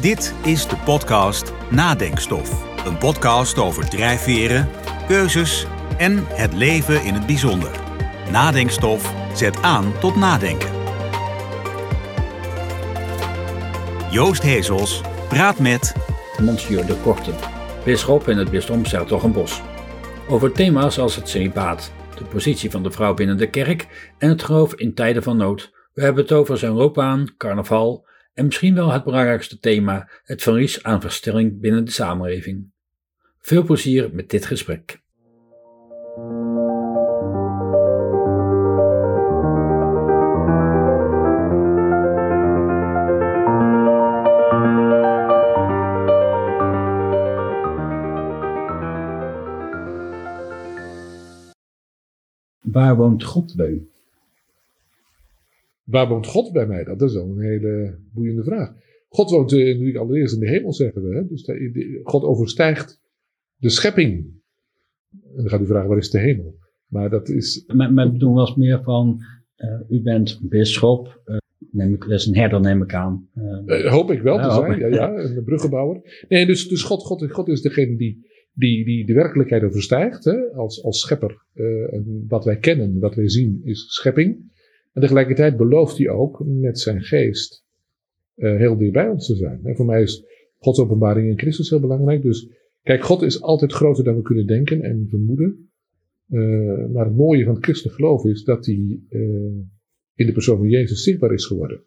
Dit is de podcast Nadenkstof. Een podcast over drijfveren, keuzes en het leven in het bijzonder. Nadenkstof zet aan tot nadenken. Joost Hezels praat met Monsieur de Korte, bisschop in het bisdom Bos. Over thema's als het celibaat, de positie van de vrouw binnen de kerk en het geloof in tijden van nood. We hebben het over zijn loopbaan, carnaval en misschien wel het belangrijkste thema, het verlies aan verstelling binnen de samenleving. Veel plezier met dit gesprek. Waar woont God? Waar woont God bij mij? Dat is wel een hele boeiende vraag. God woont uh, natuurlijk allereerst in de hemel, zeggen we. Hè? Dus God overstijgt de schepping. En dan gaat u vragen, waar is de hemel? Maar dat is... Maar, maar bedoel was meer van, uh, u bent bisschop, uh, neem ik, dat is een herder neem ik aan. hoop ik wel te zijn, ja, ja, een bruggenbouwer. Nee, dus, dus God, God, God is degene die, die, die de werkelijkheid overstijgt, hè? Als, als schepper. en wat wij kennen, wat wij zien, is schepping. En tegelijkertijd belooft hij ook met zijn geest uh, heel dicht bij ons te zijn. En voor mij is Gods openbaring in Christus heel belangrijk. Dus kijk, God is altijd groter dan we kunnen denken en vermoeden. Uh, maar het mooie van het christelijk geloof is dat hij uh, in de persoon van Jezus zichtbaar is geworden.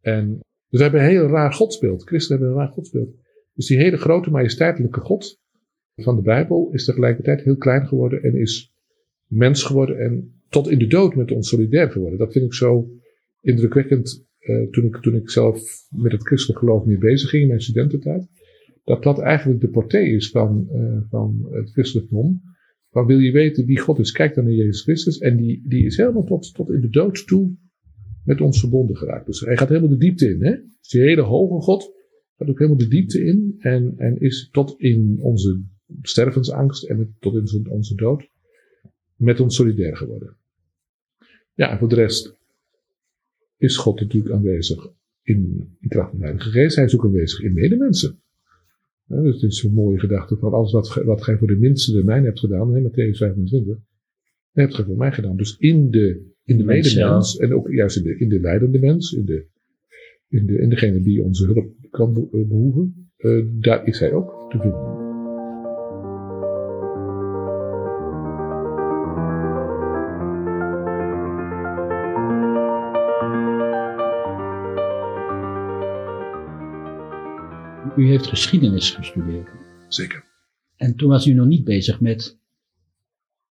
En dus we hebben een heel raar godsbeeld. Christen hebben een raar godsbeeld. Dus die hele grote majesteitelijke God van de Bijbel is tegelijkertijd heel klein geworden en is mens geworden en tot in de dood met ons solidair geworden. Dat vind ik zo indrukwekkend uh, toen, ik, toen ik zelf met het christelijk geloof mee bezig ging in mijn studententijd. Dat dat eigenlijk de portée is van, uh, van het christendom. Van wil je weten wie God is, kijk dan naar Jezus Christus. En die, die is helemaal tot, tot in de dood toe met ons verbonden geraakt. Dus hij gaat helemaal de diepte in. Hè? Dus die hele hoge God gaat ook helemaal de diepte in. En, en is tot in onze stervensangst en tot in onze dood met ons solidair geworden. Ja, en voor de rest is God natuurlijk aanwezig in, in kracht van de Heilige Geest. Hij is ook aanwezig in medemensen. Ja, dus het is een mooie gedachte van alles wat, wat gij voor de minste de mijne hebt gedaan, in Matthäus 25, dat hebt gij voor mij gedaan. Dus in de, in de medemens, en ook juist in de, in de leidende mens, in, de, in, de, in degene die onze hulp kan behoeven, uh, daar is hij ook te vinden. U heeft geschiedenis gestudeerd. Zeker. En toen was u nog niet bezig met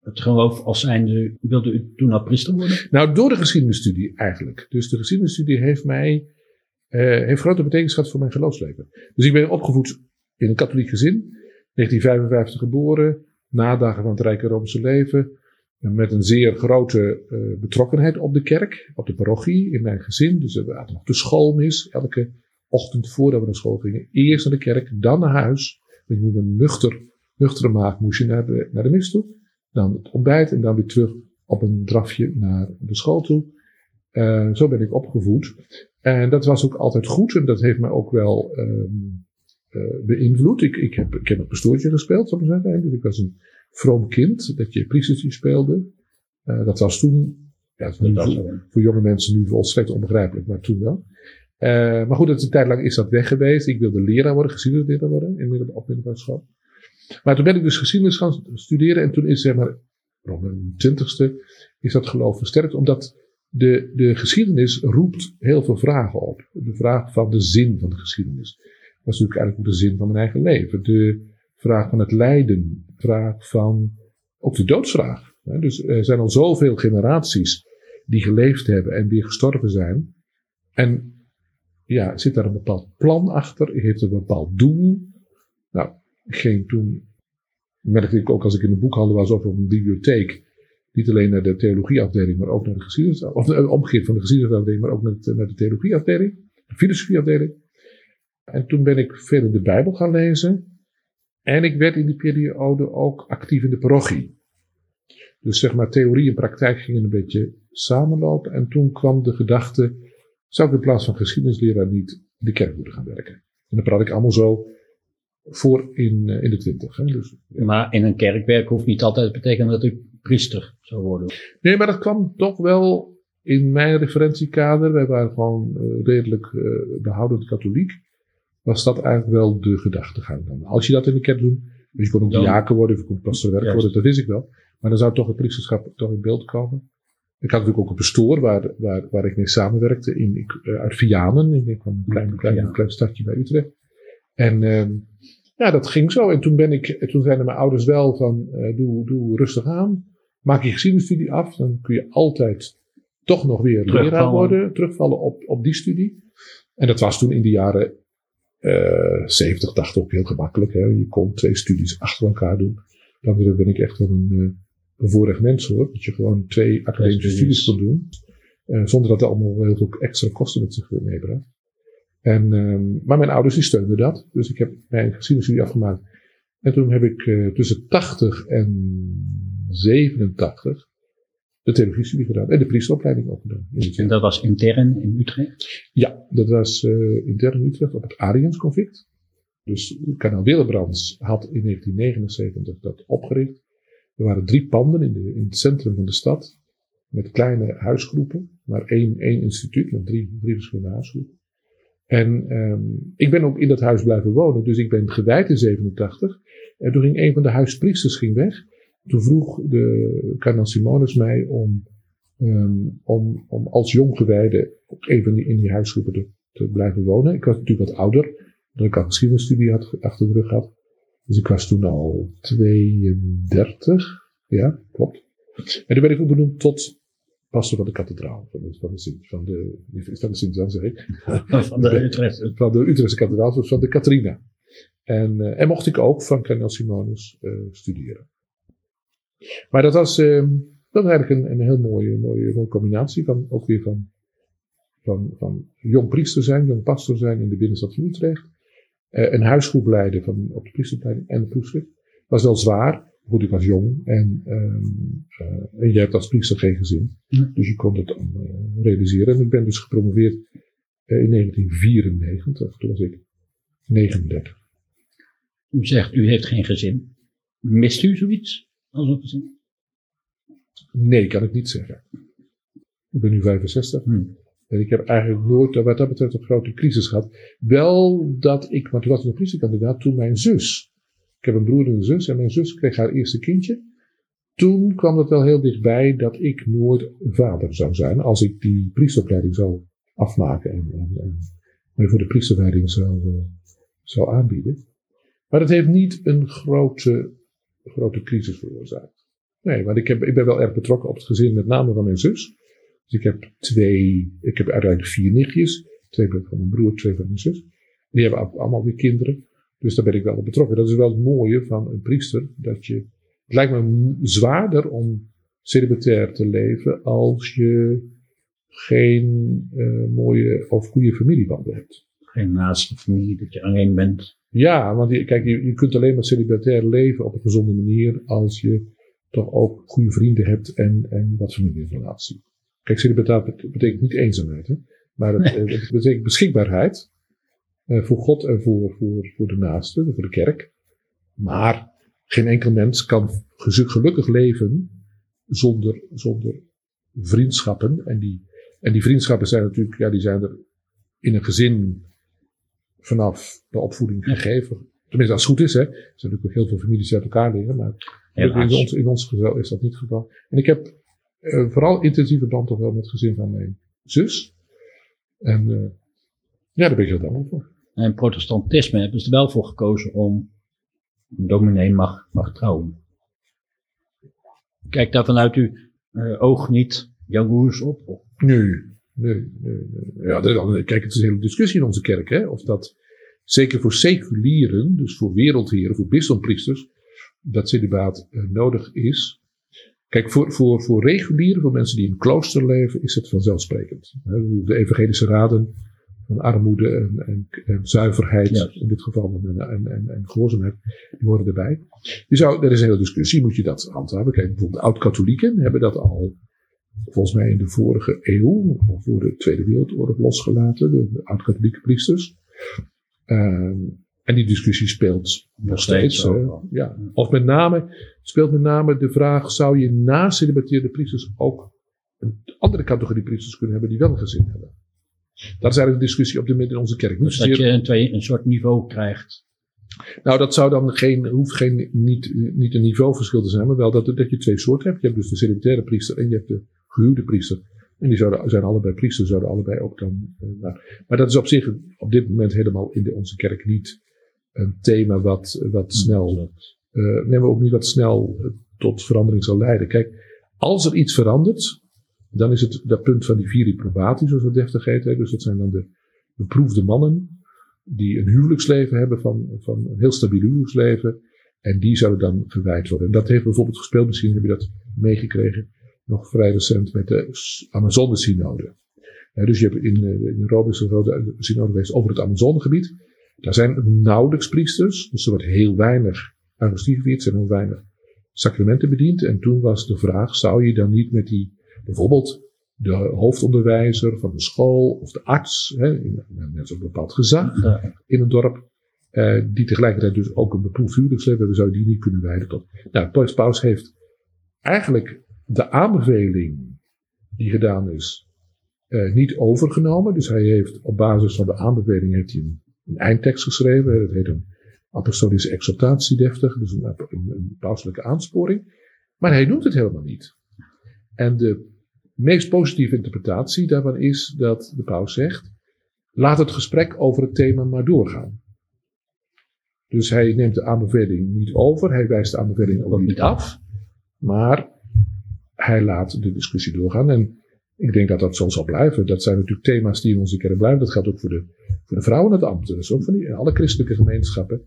het geloof als zijnde, wilde u toen al priester worden? Nou, door de geschiedenisstudie eigenlijk. Dus de geschiedenisstudie heeft mij, uh, heeft grote betekenis gehad voor mijn geloofsleven. Dus ik ben opgevoed in een katholiek gezin, 1955 geboren, nadagen van het Rijke Roomse leven, met een zeer grote uh, betrokkenheid op de kerk, op de parochie, in mijn gezin. Dus we hadden nog de schoolmis, elke ochtend voordat we naar school gingen, eerst naar de kerk, dan naar huis. Want je moet een nuchter, nuchtere maag moest je naar de, naar de mis toe. Dan het ontbijt en dan weer terug op een drafje naar de school toe. Uh, zo ben ik opgevoed. En dat was ook altijd goed en dat heeft mij ook wel um, uh, beïnvloed. Ik, ik, heb, ik heb een pastoortje gespeeld, zal ik zeggen. Dus ik was een vroom kind dat je priestertje speelde. Uh, dat was toen, ja, dat was voor, voor jonge mensen nu volstrekt onbegrijpelijk, maar toen wel. Uh, maar goed, een tijd lang is dat weg geweest. Ik wilde leraar worden, geschiedenisleraar worden in midden, op middelbare school. Maar toen ben ik dus geschiedenis gaan studeren en toen is zeg maar rond mijn twintigste is dat geloof versterkt, omdat de, de geschiedenis roept heel veel vragen op. De vraag van de zin van de geschiedenis. Dat is natuurlijk eigenlijk de zin van mijn eigen leven. De vraag van het lijden. De vraag van ook de doodsvraag. Dus er zijn al zoveel generaties die geleefd hebben en die gestorven zijn. En ja, zit daar een bepaald plan achter? Heeft een bepaald doel? Nou, ging toen, merkte ik ook als ik in de boekhandel was of op een bibliotheek, niet alleen naar de theologieafdeling, maar ook naar de geschiedenis, of uh, omgekeerd van de geschiedenisafdeling, maar ook naar de, naar de theologieafdeling, de filosofieafdeling. En toen ben ik veel in de Bijbel gaan lezen. En ik werd in die periode ook actief in de parochie. Dus zeg maar, theorie en praktijk gingen een beetje samenlopen. En toen kwam de gedachte, zou ik in plaats van geschiedenisleraar niet in de kerk moeten gaan werken? En dan praat ik allemaal zo voor in, in de twintig. Dus, Maar in een kerkwerk hoeft niet altijd te betekenen dat u priester zou worden. Nee, maar dat kwam toch wel in mijn referentiekader. Wij waren gewoon redelijk behoudend katholiek. Was dat eigenlijk wel de gedachtegang dan. Als je dat in de kerk doet, dus je kon ook diaken worden, of je kon pastor werken worden, dat wist ik wel. Maar dan zou toch het priesterschap toch in beeld komen. Ik had natuurlijk ook een pastoor waar, waar, waar ik mee samenwerkte in, uh, uit Vianen. Ik kwam een klein, klein, ja. klein stadje bij Utrecht. En uh, ja, dat ging zo. En toen, ben ik, toen zeiden mijn ouders wel van, uh, doe, doe rustig aan. Maak je geschiedenisstudie af. Dan kun je altijd toch nog weer leraar worden. Terugvallen op, op die studie. En dat was toen in de jaren uh, 70, 80 ook heel gemakkelijk. Hè. Je kon twee studies achter elkaar doen. Dan ben ik echt wel een een voorrecht mens hoor. Dat je gewoon twee academische studies kon doen. Uh, zonder dat het allemaal heel veel extra kosten met zich meebracht. En, um, maar mijn ouders die steunden dat. Dus ik heb mijn geschiedenisstudie afgemaakt. En toen heb ik uh, tussen 80 en 87 de televisiestudie gedaan. En de priesteropleiding ook gedaan. En dat was intern in Utrecht? Ja, dat was uh, intern in Utrecht op het Ariënsconflict. Dus kanaal Willebrands had in 1979 dat opgericht. Er waren drie panden in, de, in het centrum van de stad. Met kleine huisgroepen. Maar één, één instituut met drie, drie verschillende huisgroepen. En um, ik ben ook in dat huis blijven wonen. Dus ik ben gewijd in 87. En toen ging een van de huispriesters ging weg. Toen vroeg de kardinaal Simonus mij om, um, om, om als jonggewijde op die, in die huisgroepen te, blijven wonen. Ik was natuurlijk wat ouder. Dat ik al geschiedenisstudie had, achter de rug had. Dus ik was toen al 32. Ja, klopt. En toen werd ik ook benoemd tot pastor van de kathedraal. Van de, van de Sint, van de, van de Sint, dan zeg ik. Van de Utrechtse. Van de Utrechtse kathedraal, dus van de Catharina. En, uh, en mocht ik ook van kardinaal Simonus uh, studeren. Maar dat was, uh, dat was eigenlijk een, een heel mooie, mooie, mooie combinatie van, ook weer van, van, van jong priester zijn, jong pastor zijn in de binnenstad van Utrecht uh, een huisgroep leiden van, op de priestenopleiding en de proefschrift. was wel zwaar. Goed, ik was jong en, um, uh, en je hebt als priester geen gezin. Ja. Dus je kon het dan uh, realiseren. En ik ben dus gepromoveerd in 1994. Toen was ik 39. U zegt, u heeft geen gezin. Mist u zoiets als een gezin? Nee, kan ik niet zeggen. Ik ben nu 65. Hmm. En ik heb eigenlijk nooit, wat dat betreft, een grote crisis gehad. Wel dat ik, want toen was ik nog politiekandidaat, toen mijn zus. Ik heb een broer en een zus en mijn zus kreeg haar eerste kindje. Toen kwam het wel heel dichtbij dat ik nooit vader zou zijn als ik die priesteropleiding zou afmaken en, en, en mij voor de priesterwijding zou, uh, zou aanbieden. Maar dat heeft niet een grote, grote crisis veroorzaakt. Nee, want ik, heb, ik ben wel erg betrokken op het gezin, met name van mijn zus. Dus ik heb twee, ik heb uiteindelijk vier nichtjes. Twee van mijn broer, twee van mijn zus. Die hebben allemaal weer kinderen. Dus daar ben ik wel op betrokken. Dat is wel het mooie van een priester. Dat je, het lijkt me zwaarder om celibatair te leven als je geen uh, mooie of goede familiebanden hebt. Geen naaste familie, dat je alleen bent. Ja, want je, kijk, je, je kunt alleen maar celibatair leven op een gezonde manier als je toch ook goede vrienden hebt en, en wat familierelatie. Kijk, celibataat betekent niet eenzaamheid, hè? maar het, nee. het betekent beschikbaarheid uh, voor God en voor, voor, voor de naaste, voor de kerk. Maar geen enkel mens kan gelukkig leven zonder, zonder vriendschappen. En die, en die vriendschappen zijn natuurlijk, ja, die zijn er in een gezin vanaf de opvoeding gegeven. Tenminste, als het goed is, hè. Er zijn natuurlijk ook heel veel families die uit elkaar liggen, maar in ons, in ons geval is dat niet het geval. En ik heb uh, vooral intensieve band toch wel met het gezin van mijn zus. En uh, ja, daar ben ik heel dankbaar voor. En protestantisme hebben ze er wel voor gekozen om een dominee mag, mag trouwen. Kijk daar vanuit uw uh, oog niet jaloers op? Of? Nee, nee, nee, nee. Ja, dat, kijk, het is een hele discussie in onze kerk, hè, of dat zeker voor seculieren, dus voor wereldheren, voor bisdompriesters, dat celibaat uh, nodig is. Kijk, voor, voor, voor regulieren, voor mensen die in een klooster leven, is het vanzelfsprekend. De evangelische raden van armoede en, en, en zuiverheid, ja. in dit geval, en, en, en, en gehoorzaamheid, die horen erbij. Je zou, er is een hele discussie, moet je dat handhaven? Kijk, bijvoorbeeld de oud-katholieken hebben dat al, volgens mij in de vorige eeuw, voor de Tweede Wereldoorlog losgelaten, de, de oud-katholieke priesters. Ehm, en die discussie speelt nog steeds. steeds ja. Of met name, speelt met name de vraag: zou je naast celibateerde priesters ook een andere categorie priesters kunnen hebben die wel een gezin hebben? Dat is eigenlijk een discussie op dit moment in onze kerk. Dus dat je een, twee, een soort niveau krijgt. nou, dat zou dan geen, hoeft geen, niet, niet een niveauverschil te zijn, maar wel dat, dat je twee soorten hebt. Je hebt dus de celibataire priester en je hebt de gehuwde priester. En die zouden, zijn allebei priesters, zouden allebei ook dan. eh, maar, maar dat is op zich op dit moment helemaal in de, onze kerk niet een thema wat, wat snel. eh nee, maar ook niet wat snel tot verandering zal leiden. Kijk, als er iets verandert, dan is het dat punt van die viri probati, zoals dat deftig heet. Hè. Dus dat zijn dan de beproefde mannen die een huwelijksleven hebben van, van een heel stabiel huwelijksleven. En die zouden dan gewijd worden. En dat heeft bijvoorbeeld gespeeld, misschien heb je dat meegekregen, nog vrij recent met de Amazone-synode. Dus je hebt in, eh, in Rome is een grote synode geweest over het Amazonegebied. Daar zijn nauwelijks priesters, dus er wordt heel weinig Eucharistie gevierd, er zijn heel weinig sacramenten bediend. En toen was de vraag, zou je dan niet met die, bijvoorbeeld de hoofdonderwijzer van de school of de arts, hè, net zo'n bepaald gezag Ja. in een dorp, eh, die tegelijkertijd dus ook een beproefd huwelijksleven hebben, zou je die niet kunnen wijden tot. Nou, Paus Paus heeft eigenlijk de aanbeveling die gedaan is, eh, niet overgenomen. Dus hij heeft op basis van de aanbeveling heeft hij een, een eindtekst geschreven. Dat heet een apostolische exhortatie deftig, dus een, een, pauselijke aansporing. Maar hij doet het helemaal niet. En de meest positieve interpretatie daarvan is dat de paus zegt, laat het gesprek over het thema maar doorgaan. Dus hij neemt de aanbeveling niet over, hij wijst de aanbeveling ook niet af, maar hij laat de discussie doorgaan. En ik denk dat dat zo zal blijven. Dat zijn natuurlijk thema's die in onze kerk blijven. Dat geldt ook voor de, voor de vrouwen in het ambt. Dat is ook van die, in alle christelijke gemeenschappen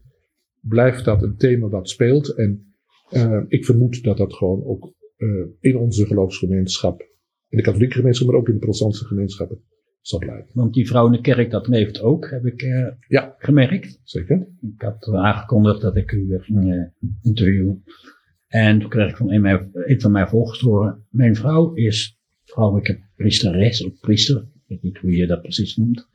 blijft dat een thema wat speelt. En eh, ik vermoed dat dat gewoon ook eh, in onze geloofsgemeenschap, in de katholieke gemeenschap, maar ook in de protestantse gemeenschappen, zal blijven. Want die vrouw in de kerk, dat leeft ook, heb ik eh, Ja. gemerkt. Zeker? Ik had aangekondigd dat ik u ging interviewen. En toen kreeg ik van een, van mijn volgers te horen. Mijn vrouw is vrouwelijke priesteres of priester. Ik weet niet hoe je dat precies noemt.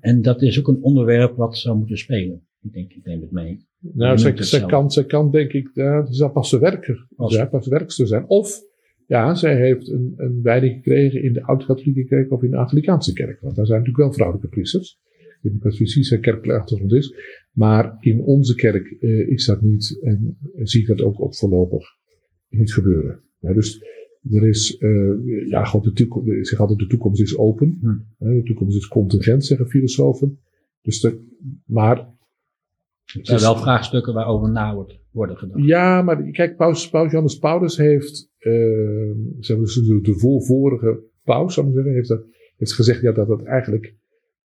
En dat is ook een onderwerp wat zou moeten spelen. Ik denk, ik neem het mee. Nou, zelf. kan, zij kan denk ik, ja, ze zal pas de werker, Als- ja, pas werkster zijn. Of, ja, zij heeft een, een wijding gekregen in de oud-katholieke kerk of in de Anglikaanse kerk. Want daar zijn natuurlijk wel vrouwelijke priesters. Ik weet niet wat precies haar kerkelijke achtergrond is. Maar in onze kerk eh, is dat niet en zie ik dat ook, ook voorlopig niet gebeuren. Ja, dus er is, eh, ja, God, de toekomst, ik zeg altijd, de toekomst is open. Hm. De toekomst is contingent, zeggen filosofen. Dus de, maar Er zijn wel vraagstukken waarover na wordt worden gedacht. ja, maar kijk, Paus, Paus Johannes Paulus heeft, eh, zeg maar, dus de, de voor- vorige paus, zou ik zeggen, heeft, heeft gezegd ja, dat dat eigenlijk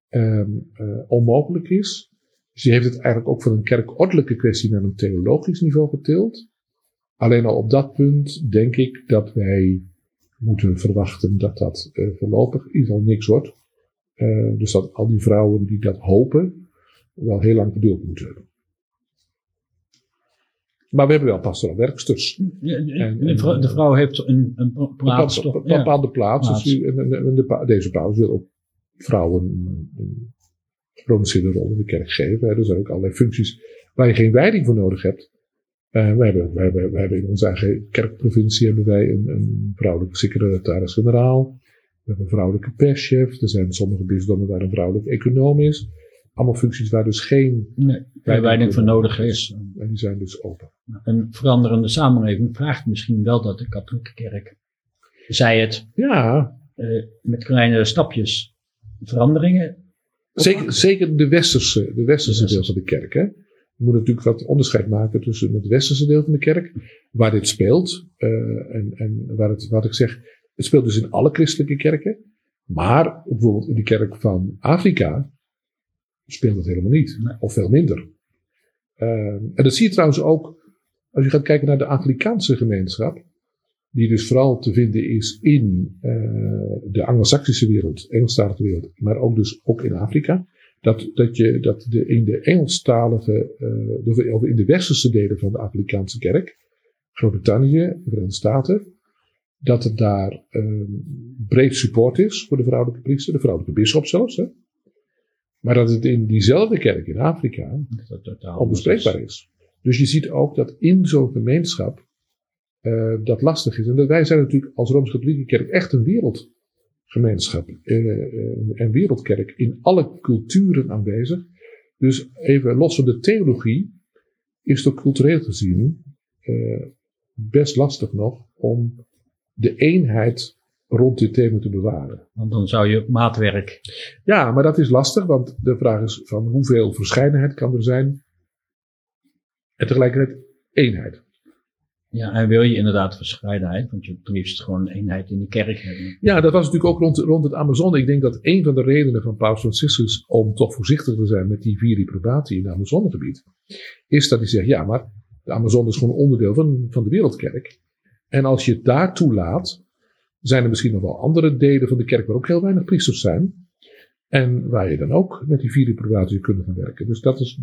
ehm, eh, onmogelijk is. Dus die heeft het eigenlijk ook van een kerkordelijke kwestie naar een theologisch niveau getild. Alleen al op dat punt denk ik dat wij moeten verwachten dat dat eh, voorlopig in ieder geval niks wordt. Eh, dus dat al die vrouwen die dat hopen, wel heel lang geduld moeten hebben. Maar we hebben wel pastoraal werksters. Ja, En- de, vrouw, de vrouw heeft een, een plaats een bepaalde plaats. Dus Plaats. de, deze paus wil ook vrouwen een, geprononceerde rol in de kerk geven. Er zijn ook allerlei functies waar je geen wijding voor nodig hebt. Eh, wij, hebben, hebben, in onze eigen kerkprovincie hebben wij een, een vrouwelijke secretaris-generaal. We hebben een vrouwelijke perschef. Er zijn sommige bisdommen waar een vrouwelijke econoom is. Allemaal functies waar dus geen Nee, voor nodig is. En die zijn dus open. Een veranderende samenleving vraagt misschien wel dat de katholieke kerk, zij het Ja, eh, met kleine stapjes veranderingen. Zeker, zeker de westerse, de westerse De deel van de kerk. Hè. Je moet natuurlijk wat onderscheid maken tussen het westerse deel van de kerk, waar dit speelt. eh, en en waar het, wat ik zeg, het speelt dus in alle christelijke kerken. Maar bijvoorbeeld in de kerk van Afrika speelt het helemaal niet. Nee. Of veel minder. Eh, en dat zie je trouwens ook als je gaat kijken naar de Anglikaanse gemeenschap. Die dus vooral te vinden is in eh, de Anglo-Saxische wereld, Engelstalige wereld, maar ook dus ook in Afrika. Dat, dat je dat de, in de Engelstalige, eh, de- of in de westerse delen van de Afrikaanse kerk, Groot-Brittannië, de Verenigde Staten, dat er daar eh, breed support is voor de vrouwelijke priester, de vrouwelijke bisschop zelfs. Hè. Maar dat het in diezelfde kerk in Afrika onbespreekbaar is. Dus je ziet ook dat in zo'n gemeenschap uh, dat lastig is. En dat wij zijn natuurlijk als Rooms-Katholieke Kerk echt een wereldgemeenschap uh, en wereldkerk in alle culturen aanwezig. Dus even los van de theologie is het cultureel gezien uh, best lastig nog om de eenheid rond dit thema te bewaren. Want dan zou je maatwerk. Ja, maar dat is lastig, want de vraag is van hoeveel verscheidenheid kan er zijn en tegelijkertijd eenheid. Ja, en wil je inderdaad verscheidenheid, want je liefst gewoon eenheid in de kerk hebben. Ja, dat was natuurlijk ook rond, rond het Amazone. Ik denk dat een van de redenen van Paus Franciscus om toch voorzichtig te zijn met die vier reprobatie in het Amazonegebied, is dat hij zegt, ja, maar de Amazone is gewoon onderdeel van, van de wereldkerk. En als je het daar toelaat, zijn er misschien nog wel andere delen van de kerk waar ook heel weinig priesters zijn. En waar je dan ook met die vier reprobatie kunt gaan werken. Dus dat is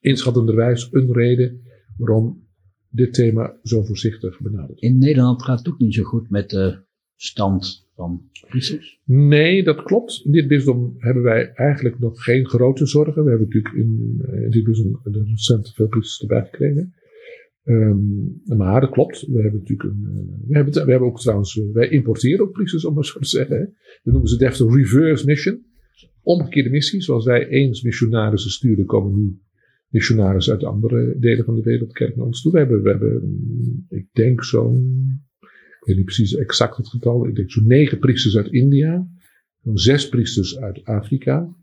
inschattenderwijs een reden waarom dit thema zo voorzichtig benadert. In Nederland gaat het ook niet zo goed met de stand van priesters? Nee, dat klopt. In dit bisdom hebben wij eigenlijk nog geen grote zorgen. We hebben natuurlijk in, eh, in dit bisdom recent veel priesters erbij gekregen. Um, maar dat klopt. We hebben natuurlijk een. Uh, we, hebben, we hebben ook trouwens. Uh, wij importeren ook priesters, om maar zo te zeggen. Dat noemen ze deftig reverse mission. Omgekeerde missie. Zoals wij eens missionarissen sturen, komen nu missionarissen uit andere delen van de wereldkerk naar ons toe. We hebben, we hebben ik denk zo'n, ik weet niet precies exact het getal, ik denk zo'n negen priesters uit India, zo'n zes priesters uit Afrika,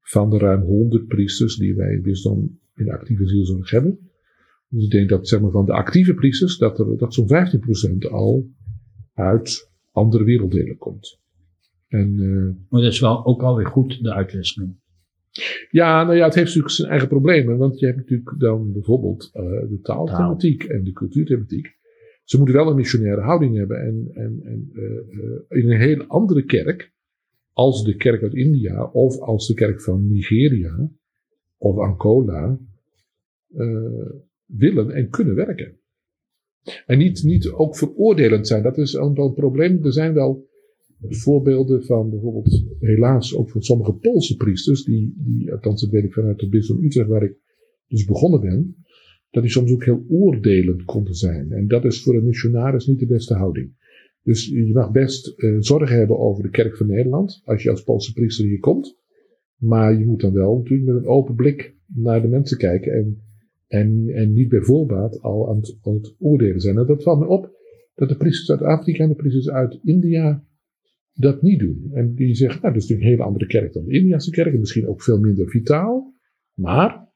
van de ruim honderd priesters die wij dus dan in actieve zielzorg hebben. Dus ik denk dat zeg maar, van de actieve priesters, dat, dat zo'n 15% al uit andere werelddelen komt. En, uh, maar dat is wel ook alweer goed, de uitwisseling. Ja, nou ja, het heeft natuurlijk zijn eigen problemen. Want je hebt natuurlijk dan bijvoorbeeld uh, de taalthematiek en de cultuurthematiek. Ze moeten wel een missionaire houding hebben. En, en, en uh, in een heel andere kerk, als de kerk uit India of als de kerk van Nigeria of Angola, willen en kunnen werken. En niet, niet ook veroordelend zijn. Dat is een, een probleem. Er zijn wel voorbeelden van bijvoorbeeld, helaas ook van sommige Poolse priesters, die, die althans dat weet ik vanuit het bisdom Utrecht, waar ik dus begonnen ben, dat die soms ook heel oordelend konden zijn. En dat is voor een missionaris niet de beste houding. Dus je mag best uh, zorgen hebben over de kerk van Nederland, als je als Poolse priester hier komt. Maar je moet dan wel natuurlijk met een open blik naar de mensen kijken en, en, en niet bij voorbaat al aan het, aan het oordelen zijn. En dat valt me op dat de priesters uit Afrika en de priesters uit India dat niet doen. En die zeggen, nou, dat is natuurlijk een hele andere kerk dan de Indiase kerk. En misschien ook veel minder vitaal. Maar,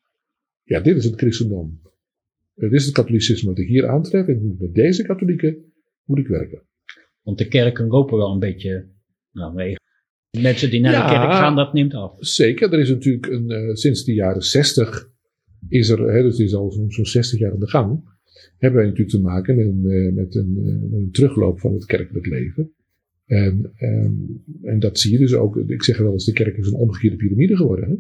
ja, dit is het christendom. Dit is het katholicisme wat ik hier aantref. En met deze katholieken moet ik werken. Want de kerken lopen wel een beetje nou, mee. Mensen die naar ja, de kerk gaan, dat neemt af. Zeker. Er is natuurlijk een, uh, sinds de jaren 60 is er, hè, dus het is al zo'n zo 60 jaar aan de gang, hebben wij natuurlijk te maken met een, uh, met een, uh, een terugloop van het kerkelijk leven. En, en, en, dat zie je dus ook. Ik zeg wel eens, de kerk is een omgekeerde piramide geworden. Hè?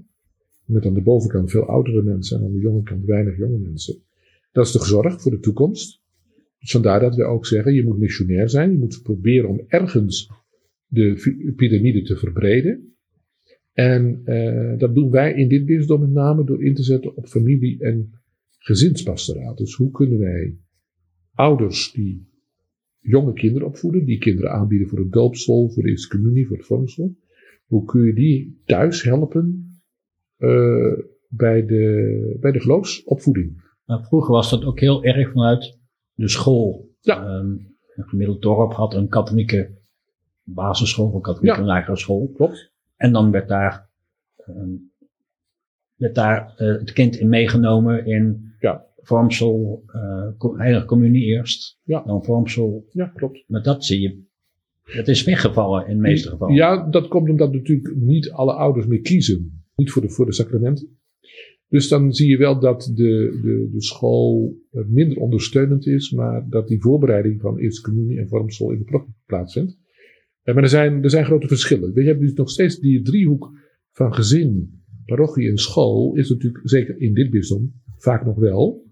Met aan de bovenkant veel oudere mensen en aan de jonge kant weinig jonge mensen. Dat is de zorg voor de toekomst. Dus vandaar dat we ook zeggen, je moet missionair zijn. Je moet proberen om ergens de piramide te verbreden. En uh, dat doen wij in dit bisdom met name door in te zetten op familie- en gezinspastoraat. Dus hoe kunnen wij ouders die jonge kinderen opvoeden, die kinderen aanbieden voor het doopsel, voor de eerste communie, voor het vormsel. Hoe kun je die thuis helpen uh, bij, de, bij de geloofsopvoeding? Nou, vroeger was dat ook heel erg vanuit de school. Ja. Um, een gemiddeld dorp had een katholieke basisschool, een katholieke ja. lagere school. Klopt. En dan werd daar, um, werd daar uh, het kind in meegenomen in ja vormsel, uh, heilige communie eerst. Ja. Dan vormsel. Ja, klopt. Maar dat zie je. Dat is weggevallen in de meeste gevallen. Ja, dat komt omdat natuurlijk niet alle ouders meer kiezen. Niet voor de, voor de sacramenten. Dus dan zie je wel dat de, de, de school minder ondersteunend is, maar dat die voorbereiding van eerste communie en vormsel in de praktijk plaatsvindt. Maar er zijn, er zijn grote verschillen. Je hebt dus nog steeds die driehoek van gezin, parochie en school, is natuurlijk zeker in dit bisdom vaak nog wel.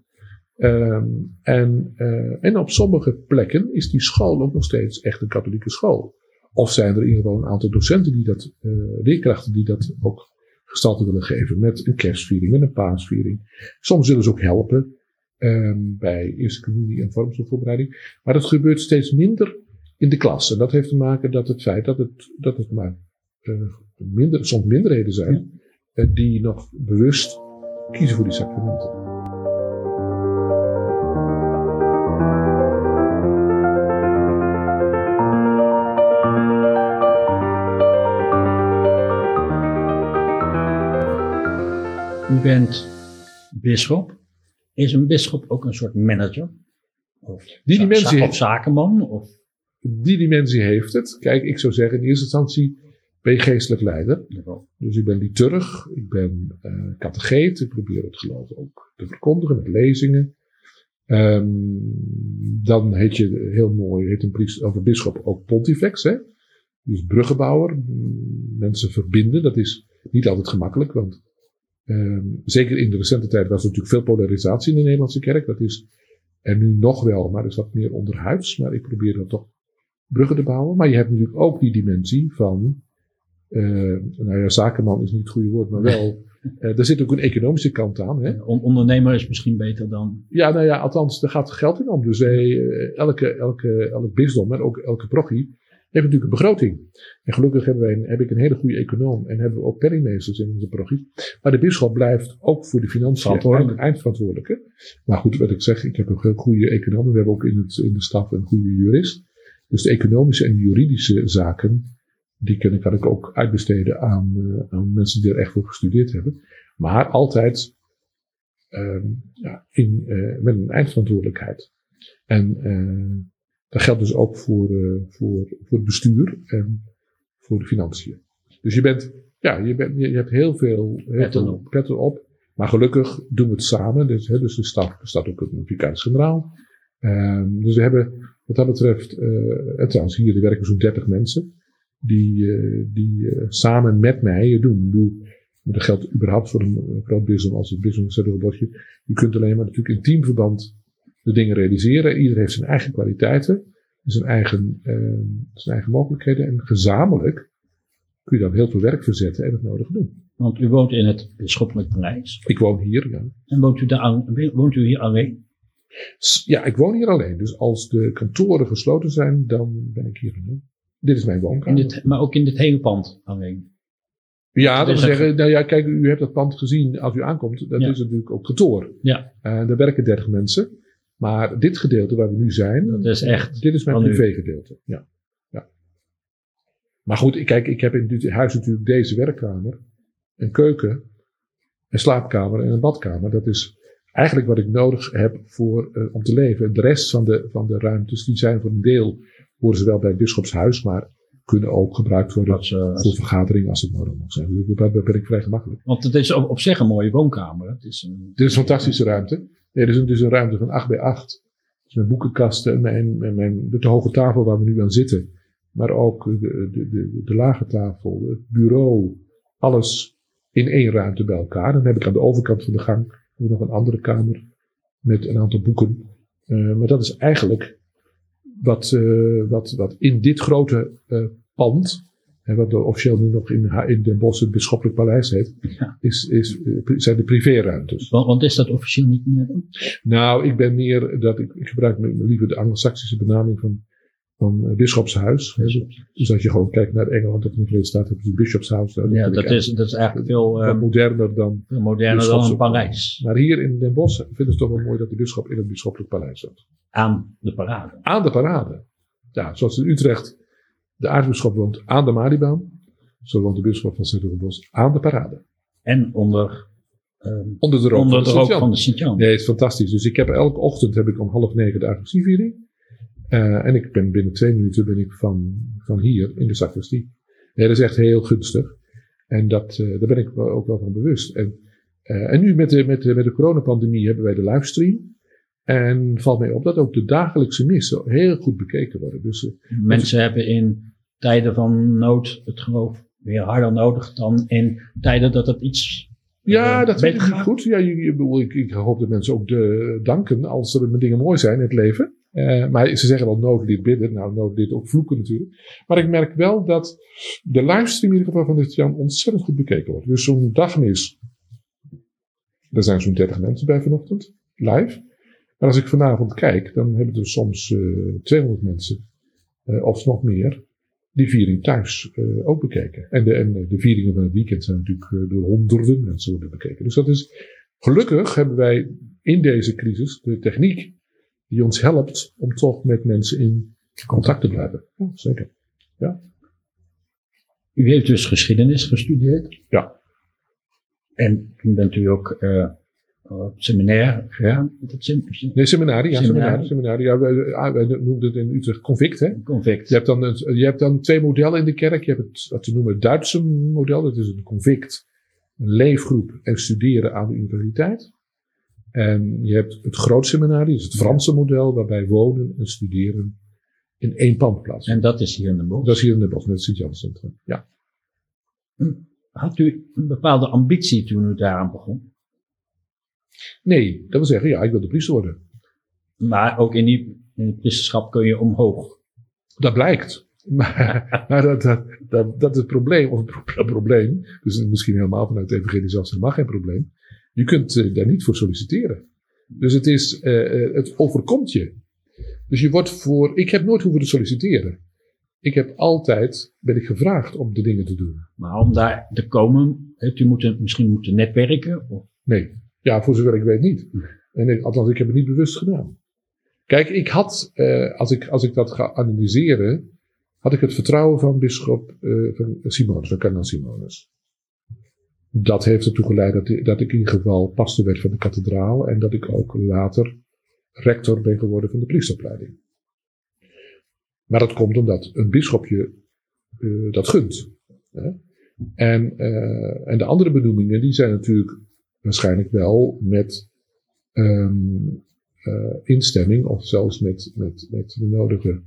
Um, en, uh, en op sommige plekken is die school ook nog steeds echt een katholieke school. Of zijn er in ieder geval een aantal docenten die dat, uh, leerkrachten die dat ook gestalte willen geven. Met een kerstviering, met een paasviering. Soms zullen ze ook helpen ehm, bij eerste communie en vormselvoorbereiding. Maar dat gebeurt steeds minder in de klas. En dat heeft te maken met het feit dat het, dat het maar uh, minder, soms minderheden zijn. Ja. Die nog bewust kiezen voor die sacramenten. U bent bisschop. Is een bisschop ook een soort manager? Of, die dimensie, of zakenman? Of? Die dimensie heeft het. Kijk, ik zou zeggen, in eerste instantie ben je geestelijk leider. Dus ik ben liturg, ik ben uh, categeet, ik probeer het geloof ook te verkondigen met lezingen. Um, dan heet je heel mooi, heet een priester, of een bisschop ook pontifex, hè? Dus bruggenbouwer, mensen verbinden, dat is niet altijd gemakkelijk, want Um, zeker in de recente tijd was er natuurlijk veel polarisatie in de Nederlandse kerk. Dat is er nu nog wel, maar is wat meer onderhuids. Maar ik probeer dan toch bruggen te bouwen. Maar je hebt natuurlijk ook die dimensie van, uh, nou ja, zakenman is niet het goede woord, maar wel, uh, er zit ook een economische kant aan. Hè? ondernemer is misschien beter dan. Ja, nou ja, althans, er gaat geld in om. Dus uh, elke, elke, elk bisdom en ook elke prochie heeft natuurlijk een begroting. En gelukkig hebben wij heb ik een hele goede econoom en hebben we ook penningmeesters in onze parochie. Maar de bisschop blijft ook voor de financiën eind, eindverantwoordelijke. Maar goed, wat ik zeg, ik heb een heel goede econoom. We hebben ook in, het, in de staf een goede jurist. Dus de economische en juridische zaken, die kan, kan ik ook uitbesteden aan, uh, aan mensen die er echt voor gestudeerd hebben. Maar altijd uh, ja, in, uh, met een eindverantwoordelijkheid. En uh, dat geldt dus ook voor, uh, voor, voor het bestuur en voor de financiën. Dus je bent, ja, je, bent, je, hebt heel veel, heel veel op. petten op. Maar gelukkig doen we het samen. Dus, hè, dus de staf bestaat ook een vicaris-generaal. Um, dus we hebben wat dat betreft, uh, en trouwens hier er werken zo'n 30 mensen. Die, uh, die samen met mij doen. Ik bedoel, maar dat geldt überhaupt voor een groot business als het business bosje. Je kunt alleen maar natuurlijk in teamverband de dingen realiseren. Iedereen heeft zijn eigen kwaliteiten, zijn eigen, uh, zijn eigen mogelijkheden. En gezamenlijk kun je dan heel veel werk verzetten en het nodige doen. Want u woont in het bisschoppelijk paleis. Ik woon hier, ja. En woont u, daar, woont u hier alleen? Ja, ik woon hier alleen. Dus als de kantoren gesloten zijn, dan ben ik hier alleen. Dit is mijn woonkamer. In dit, maar ook in dit hele pand alleen? Ja, dat wil zeggen, nou ja, kijk, u hebt dat pand gezien als u aankomt. Dat Ja. is natuurlijk ook kantoor. Ja, En daar werken 30 mensen. Maar dit gedeelte waar we nu zijn, dat is echt. dit is mijn privégedeelte. Ja. ja. Maar goed, ik- kijk, ik heb in dit huis natuurlijk deze werkkamer, een keuken, een slaapkamer en een badkamer. Dat is eigenlijk wat ik nodig heb voor, eh, om te leven. De rest van de, van de ruimtes, die zijn voor een deel, horen ze wel bij het bisschopshuis, maar kunnen ook gebruikt worden Dat, voor vergaderingen als het nodig mag zijn. Dus daar daar ben ik vrij gemakkelijk. want het is op, op zich een mooie woonkamer. Het is een, Dit is een fantastische ruimte. Dit is is een ruimte van 8 bij 8. Dus met boekenkasten, mijn, mijn, mijn, de hoge tafel waar we nu aan zitten. Maar ook de, de, de, de lage tafel, het bureau. Alles in één ruimte bij elkaar. Dan heb ik aan de overkant van de gang nog een andere kamer met een aantal boeken. Eh, maar dat is eigenlijk wat, eh, wat, wat in dit grote eh, pand, en wat officieel nu nog in, in Den Bosch het Bisschoppelijk Paleis heet, Ja. is, is, eh, zijn de privéruimtes. want, want is dat officieel niet meer? Nou, ik ben meer dat ik, ik gebruik liever de Anglo-Saxische benaming van, van bisschopshuis. hè. Dus als je gewoon kijkt naar Engeland of in de Verenigde Staten, hebben ze een bisschopshuis. Nou, Ja, dat is, dat is eigenlijk veel, eh, moderner dan. moderner dan een Parijs. Maar hier in Den Bosch vinden ze het toch wel mooi dat de bisschop in het bisschoppelijk paleis woont. Aan de parade. Aan de parade. Ja, zoals in Utrecht de aartsbisschop woont aan de Malibaan. Zo woont de bisschop van Sint-Bos aan de parade. En onder, ehm, Onder de rook onder van de rook Sint-Jan. van de Sint-Jan. Nee, het is fantastisch. Dus ik heb elke ochtend heb ik om half negen de augustieviering. Eh en ik ben binnen twee minuten ben ik van, van hier in de sacristie. Nee, dat is echt heel gunstig. En dat, eh, daar ben ik ook wel van bewust. En, eh, en nu met de, met, de, met de coronapandemie hebben wij de livestream. En valt mij op dat ook de dagelijkse missen heel goed bekeken worden. Dus Mensen hebben in tijden van nood het geloof weer harder nodig dan in tijden dat het iets ja, Eh, dat vind ik gaat? goed. Ja, je, je, bedoel, ik, ik hoop dat mensen ook de, danken als er dingen mooi zijn in het leven. Eh, maar ze zeggen wel nood dit bidden. Nou, nood dit ook vloeken natuurlijk. Maar ik merk wel dat de livestream in ieder geval van dit Jan ontzettend goed bekeken wordt. Dus zo'n dagmis, daar zijn zo'n 30 mensen bij vanochtend, live. Maar als ik vanavond kijk, dan hebben er soms uh, 200 mensen, uh, of nog meer, die viering thuis uh, ook bekeken. En de, en de vieringen van het weekend zijn natuurlijk door honderden mensen worden bekeken. Dus dat is, gelukkig hebben wij in deze crisis de techniek die ons helpt om toch met mensen in contact te blijven. Ja, zeker. Ja. U heeft dus geschiedenis gestudeerd. Ja. En toen bent u ook uh, seminair gegaan. Nee, seminarie. Ja, seminarie. seminarie. Ja, wij, ah, wij noemden het in Utrecht convict. Hè? Convict. Je hebt, dan, je hebt dan twee modellen in de kerk. Je hebt het, wat we noemen het Duitse model. Dat is een convict. Een leefgroep en studeren aan de universiteit. En je hebt het grootsemiнаrie, dus het Franse model, waarbij wonen en studeren in één pand plaatsvindt. En dat is hier in de bos? Dat is hier in de bos, met het Sint-Janscentrum, ja. Had u een bepaalde ambitie toen u daaraan begon? Nee, dat wil zeggen, ja, ik wilde priester worden. Maar ook in, die, in het priesterschap kun je omhoog? Dat blijkt. Maar, maar dat, dat, dat, dat, is het probleem, of het probleem, dus misschien helemaal vanuit de evangelie zelfs helemaal geen probleem. Je kunt uh, daar niet voor solliciteren. Dus het, is, uh, het overkomt je. Dus je wordt voor. Ik heb nooit hoeven te solliciteren. Ik heb altijd, ben ik gevraagd om de dingen te doen. Maar om daar te komen, hebt u moeten, misschien moeten netwerken? Of? Nee, ja, voor zover ik weet niet. En nee, althans, ik heb het niet bewust gedaan. Kijk, ik had, uh, als, ik, als ik dat ga analyseren, had ik het vertrouwen van bischop uh, van Simonus, van kardinaal Simonus dat heeft ertoe geleid dat, dat ik in ieder geval pastor werd van de kathedraal en dat ik ook later rector ben geworden van de priesteropleiding. Maar dat komt omdat een bischopje uh, dat gunt. Hè? En, uh, en de andere benoemingen die zijn natuurlijk waarschijnlijk wel met um, instemming of zelfs met, met, met de nodige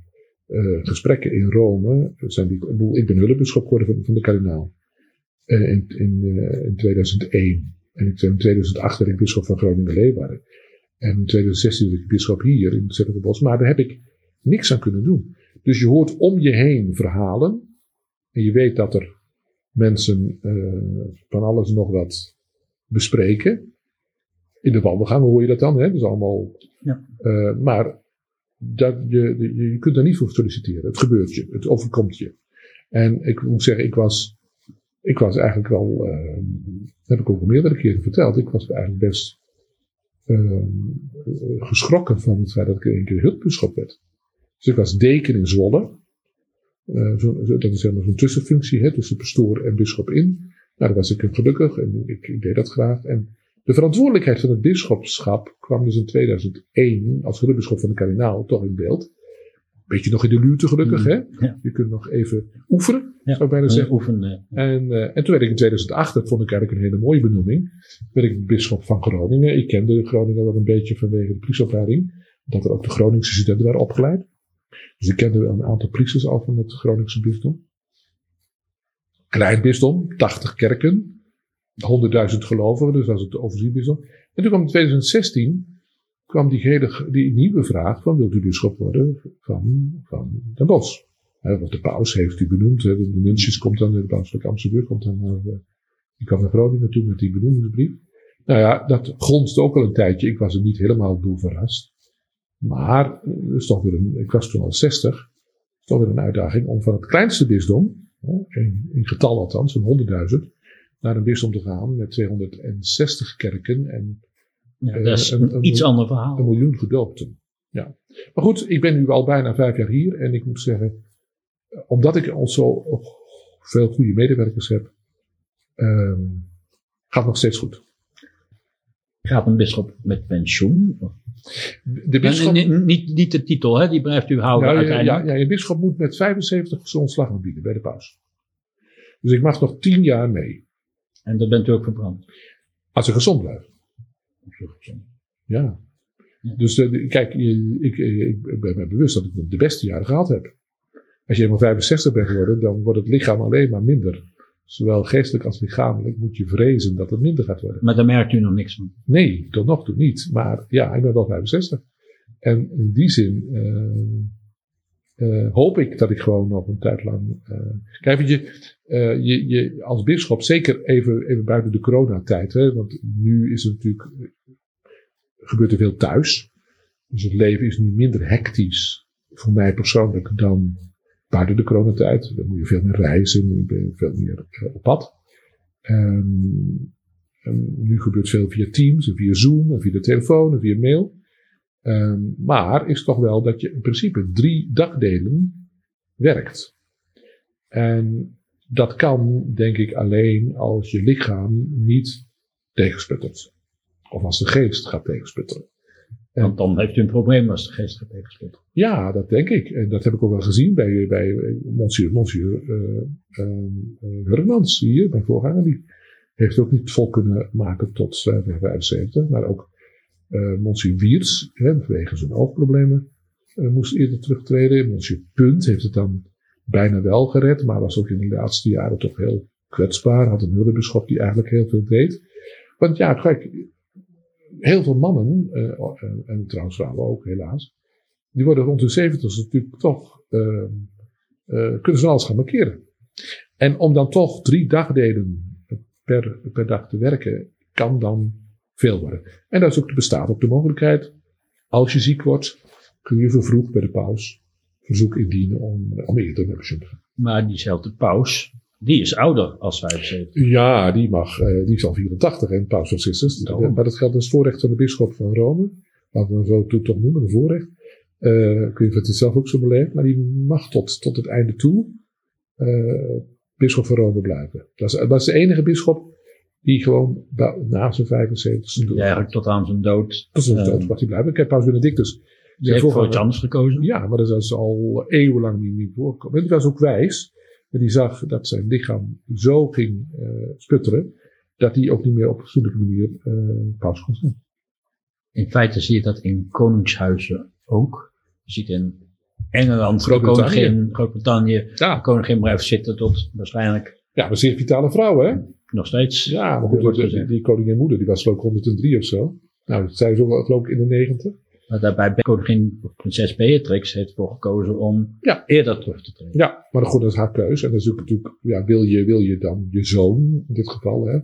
gesprekken in Rome. Zijn die, ik ben hulpbischop geworden van, de kardinaal. Uh, in, in, uh, in 2001. En in 2008 werd ik bisschop van Groningen-Leeuwarden. En in 2016 werd ik bisschop hier in het Bos. Maar daar heb ik niks aan kunnen doen. Dus je hoort om je heen verhalen. En je weet dat er mensen van alles nog wat bespreken. In de wandelgangen hoor je dat dan, hè? Dat is allemaal. Ja. Uh, maar dat je, je, je kunt daar niet voor solliciteren. Het gebeurt je, het overkomt je. En ik moet zeggen, ik was ik was eigenlijk wel, uh, heb ik ook al meerdere keren verteld, ik was eigenlijk best uh, geschrokken van het feit dat ik een keer hulpbischop werd. Dus ik was deken in Zwolle. Uh, zo, dat is helemaal zo'n tussenfunctie hè, tussen pastoor en bischop in. Nou, daar was ik gelukkig en ik, ik, deed dat graag. En de verantwoordelijkheid van het bisschopschap kwam dus in 2001 als hulpbischop van de kardinaal toch in beeld beetje nog in de luwte gelukkig. Mm. Hè? Je kunt nog even oefenen, ja. zou ik bijna zeggen. Oefenen. En, uh, en toen werd ik in 2008, dat vond ik eigenlijk een hele mooie benoeming, werd ik bisschop van Groningen. Ik kende Groningen wel een beetje vanwege de priesteropleiding, dat er ook de Groningse studenten waren opgeleid. Dus ik kende een aantal priesters al van het Groningse bisdom. Klein bisdom, 80 kerken, 100.000 gelovigen, dus dat het overzienbisdom. En toen kwam in 2016 kwam die, hele, die nieuwe vraag van wilt u bisschop worden van, van Den Bosch? want de paus heeft u benoemd. de, Nuncius komt dan, de paus van komt dan naar, uh, die kwam naar Groningen toe met die benoemingsbrief. Nou ja, dat gonste ook al een tijdje. Ik was er niet helemaal door verrast. Maar, is toch weer een, ik was toen al 60. is toch weer een uitdaging om van het kleinste bisdom, in, in getal althans, van 100.000, naar een bisdom te gaan met 260 kerken en ja, dat is een, iets ander verhaal. Een miljoen gedoopten. Ja. Maar goed, ik ben nu al bijna vijf jaar hier en ik moet zeggen, omdat ik al zo veel goede medewerkers heb, um, gaat het nog steeds goed. Gaat een bisschop met pensioen? De bisschop, niet, niet, niet, de titel, hè? die blijft u houden ja, uiteindelijk. Ja, ja, je bisschop moet met 75 zijn ontslag aanbieden bij de paus. Dus ik mag nog tien jaar mee. En dat bent u ook verbrand? Als ik gezond blijf. Ja. Dus uh, kijk, ik, ik, ben me bewust dat ik de beste jaren gehad heb. Als je eenmaal 65 bent geworden, dan wordt het lichaam alleen maar minder. Zowel geestelijk als lichamelijk moet je vrezen dat het minder gaat worden. Maar daar merkt u nog niks van? Nee, tot nog toe niet. Maar ja, ik ben wel 65. En in die zin hoop ik dat ik gewoon nog een tijd lang. kijk, weet je, je, je, als bisschop, zeker even, even buiten de coronatijd, hè, want nu is het natuurlijk. gebeurt er veel thuis. Dus het leven is nu minder hectisch voor mij persoonlijk dan buiten de coronatijd. Dan moet je veel meer reizen, moet je veel meer op pad. En nu gebeurt veel via Teams via Zoom via de telefoon en via mail. Um, maar is toch wel dat je in principe drie dagdelen werkt. En dat kan, denk ik, alleen als je lichaam niet tegensputtert. Of als de geest gaat tegensputteren. Want dan heeft u een probleem als de geest gaat tegensputteren. Ja, dat denk ik. En dat heb ik ook wel gezien bij, bij Monsieur, Monsieur uh, uh, hier, mijn voorganger. Die heeft ook niet vol kunnen maken tot 75. Maar ook uh, Monsieur Wiers, hè, vanwege zijn oogproblemen, uh, moest eerder terugtreden. Monsieur Punt heeft het dan bijna wel gered, maar was ook in de laatste jaren toch heel kwetsbaar. Had een hulpbeschop die eigenlijk heel veel deed. Want ja, kijk, heel veel mannen, uh, en trouwens vrouwen ook helaas, die worden rond de 70 natuurlijk toch, uh, kunnen ze alles gaan markeren. En om dan toch drie dagdelen per, per dag te werken, kan dan veel worden. En dat is ook, bestaat ook de mogelijkheid, als je ziek wordt, kun je vervroegd bij de paus verzoek indienen om, om eerder naar pensioen te gaan. Maar diezelfde paus, die is ouder als 75. Ja, die mag, uh, die is al 84 en paus Franciscus. Oh. Maar dat geldt als voorrecht van de bisschop van Rome. Laten we hem zo toch noemen, een voorrecht. Uh, ik weet niet of het zelf ook zo beleefd, maar die mag tot, tot het einde toe uh, bisschop van Rome blijven. Dat is, dat is de enige bisschop die gewoon na zijn 75 dood. Ja, eigenlijk tot aan zijn dood. Tot zijn dood mag hij blijven. Kijk, Paus Benedictus. Die heeft voor iets anders gekozen. Ja, maar dat is al eeuwenlang niet, niet voorkomen. En die was ook wijs. En die zag dat zijn lichaam zo ging uh, sputteren. Dat hij ook niet meer op een fatsoenlijke manier uh, paus kon zijn. In feite zie je dat in koningshuizen ook. Je ziet in Engeland, Groot-Brittannië, Groot-Brittannië, ja. de koningin blijft zitten tot waarschijnlijk... Ja, maar zeer vitale vrouw, hè? Nog steeds. Ja, goed, die, die, koningin moeder, die was geloof ik 103 of zo. Nou, dat zei ze geloof ik in de 90. Maar daarbij koningin prinses Beatrix heeft ervoor gekozen om ja. eerder terug te treden. Ja, maar goed, dat is haar keus. En dat is natuurlijk, ja, wil je, wil je dan je zoon, in dit geval, hè?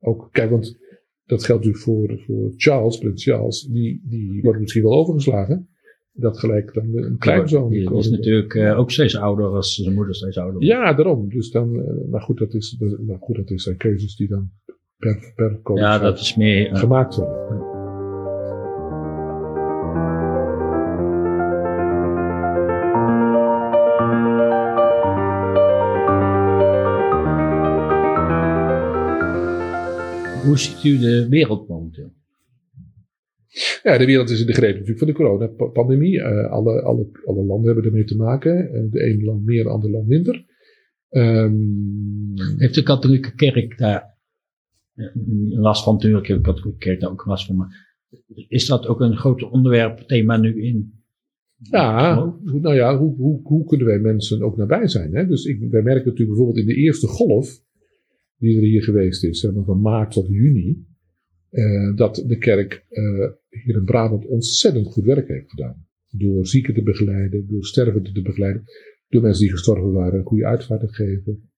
Ook, kijk, want dat geldt natuurlijk voor, voor Charles, prins Charles, die, die wordt misschien wel overgeslagen dat gelijk dan een kleinzoon. Die, die is natuurlijk uh, ook steeds ouder als zijn moeder steeds ouder wordt. Ja, daarom. Dus dan, uh, maar goed, dat is, dat, maar goed, dat is zijn keuzes die dan per, per ja, dat is meer, uh, gemaakt worden. Hoe ziet u de wereld momenteel? Ja, de wereld is in de greep natuurlijk van de coronapandemie. Uh, alle, alle, alle landen hebben ermee te maken. Uh, de ene land meer, de andere land minder. Um, Heeft de katholieke kerk daar last van? Natuurlijk heeft de katholieke kerk daar ook last van. Maar is dat ook een groot onderwerp, thema nu in? Ja, nou ja, hoe, hoe, hoe kunnen wij mensen ook nabij zijn? Hè? Dus ik, wij merken natuurlijk bijvoorbeeld in de eerste golf, die er hier geweest is, van maart tot juni, uh, dat de kerk uh, hier in Brabant ontzettend goed werk heeft gedaan. Door zieken te begeleiden, door stervenden te begeleiden, door mensen die gestorven waren een goede uitvaart te geven,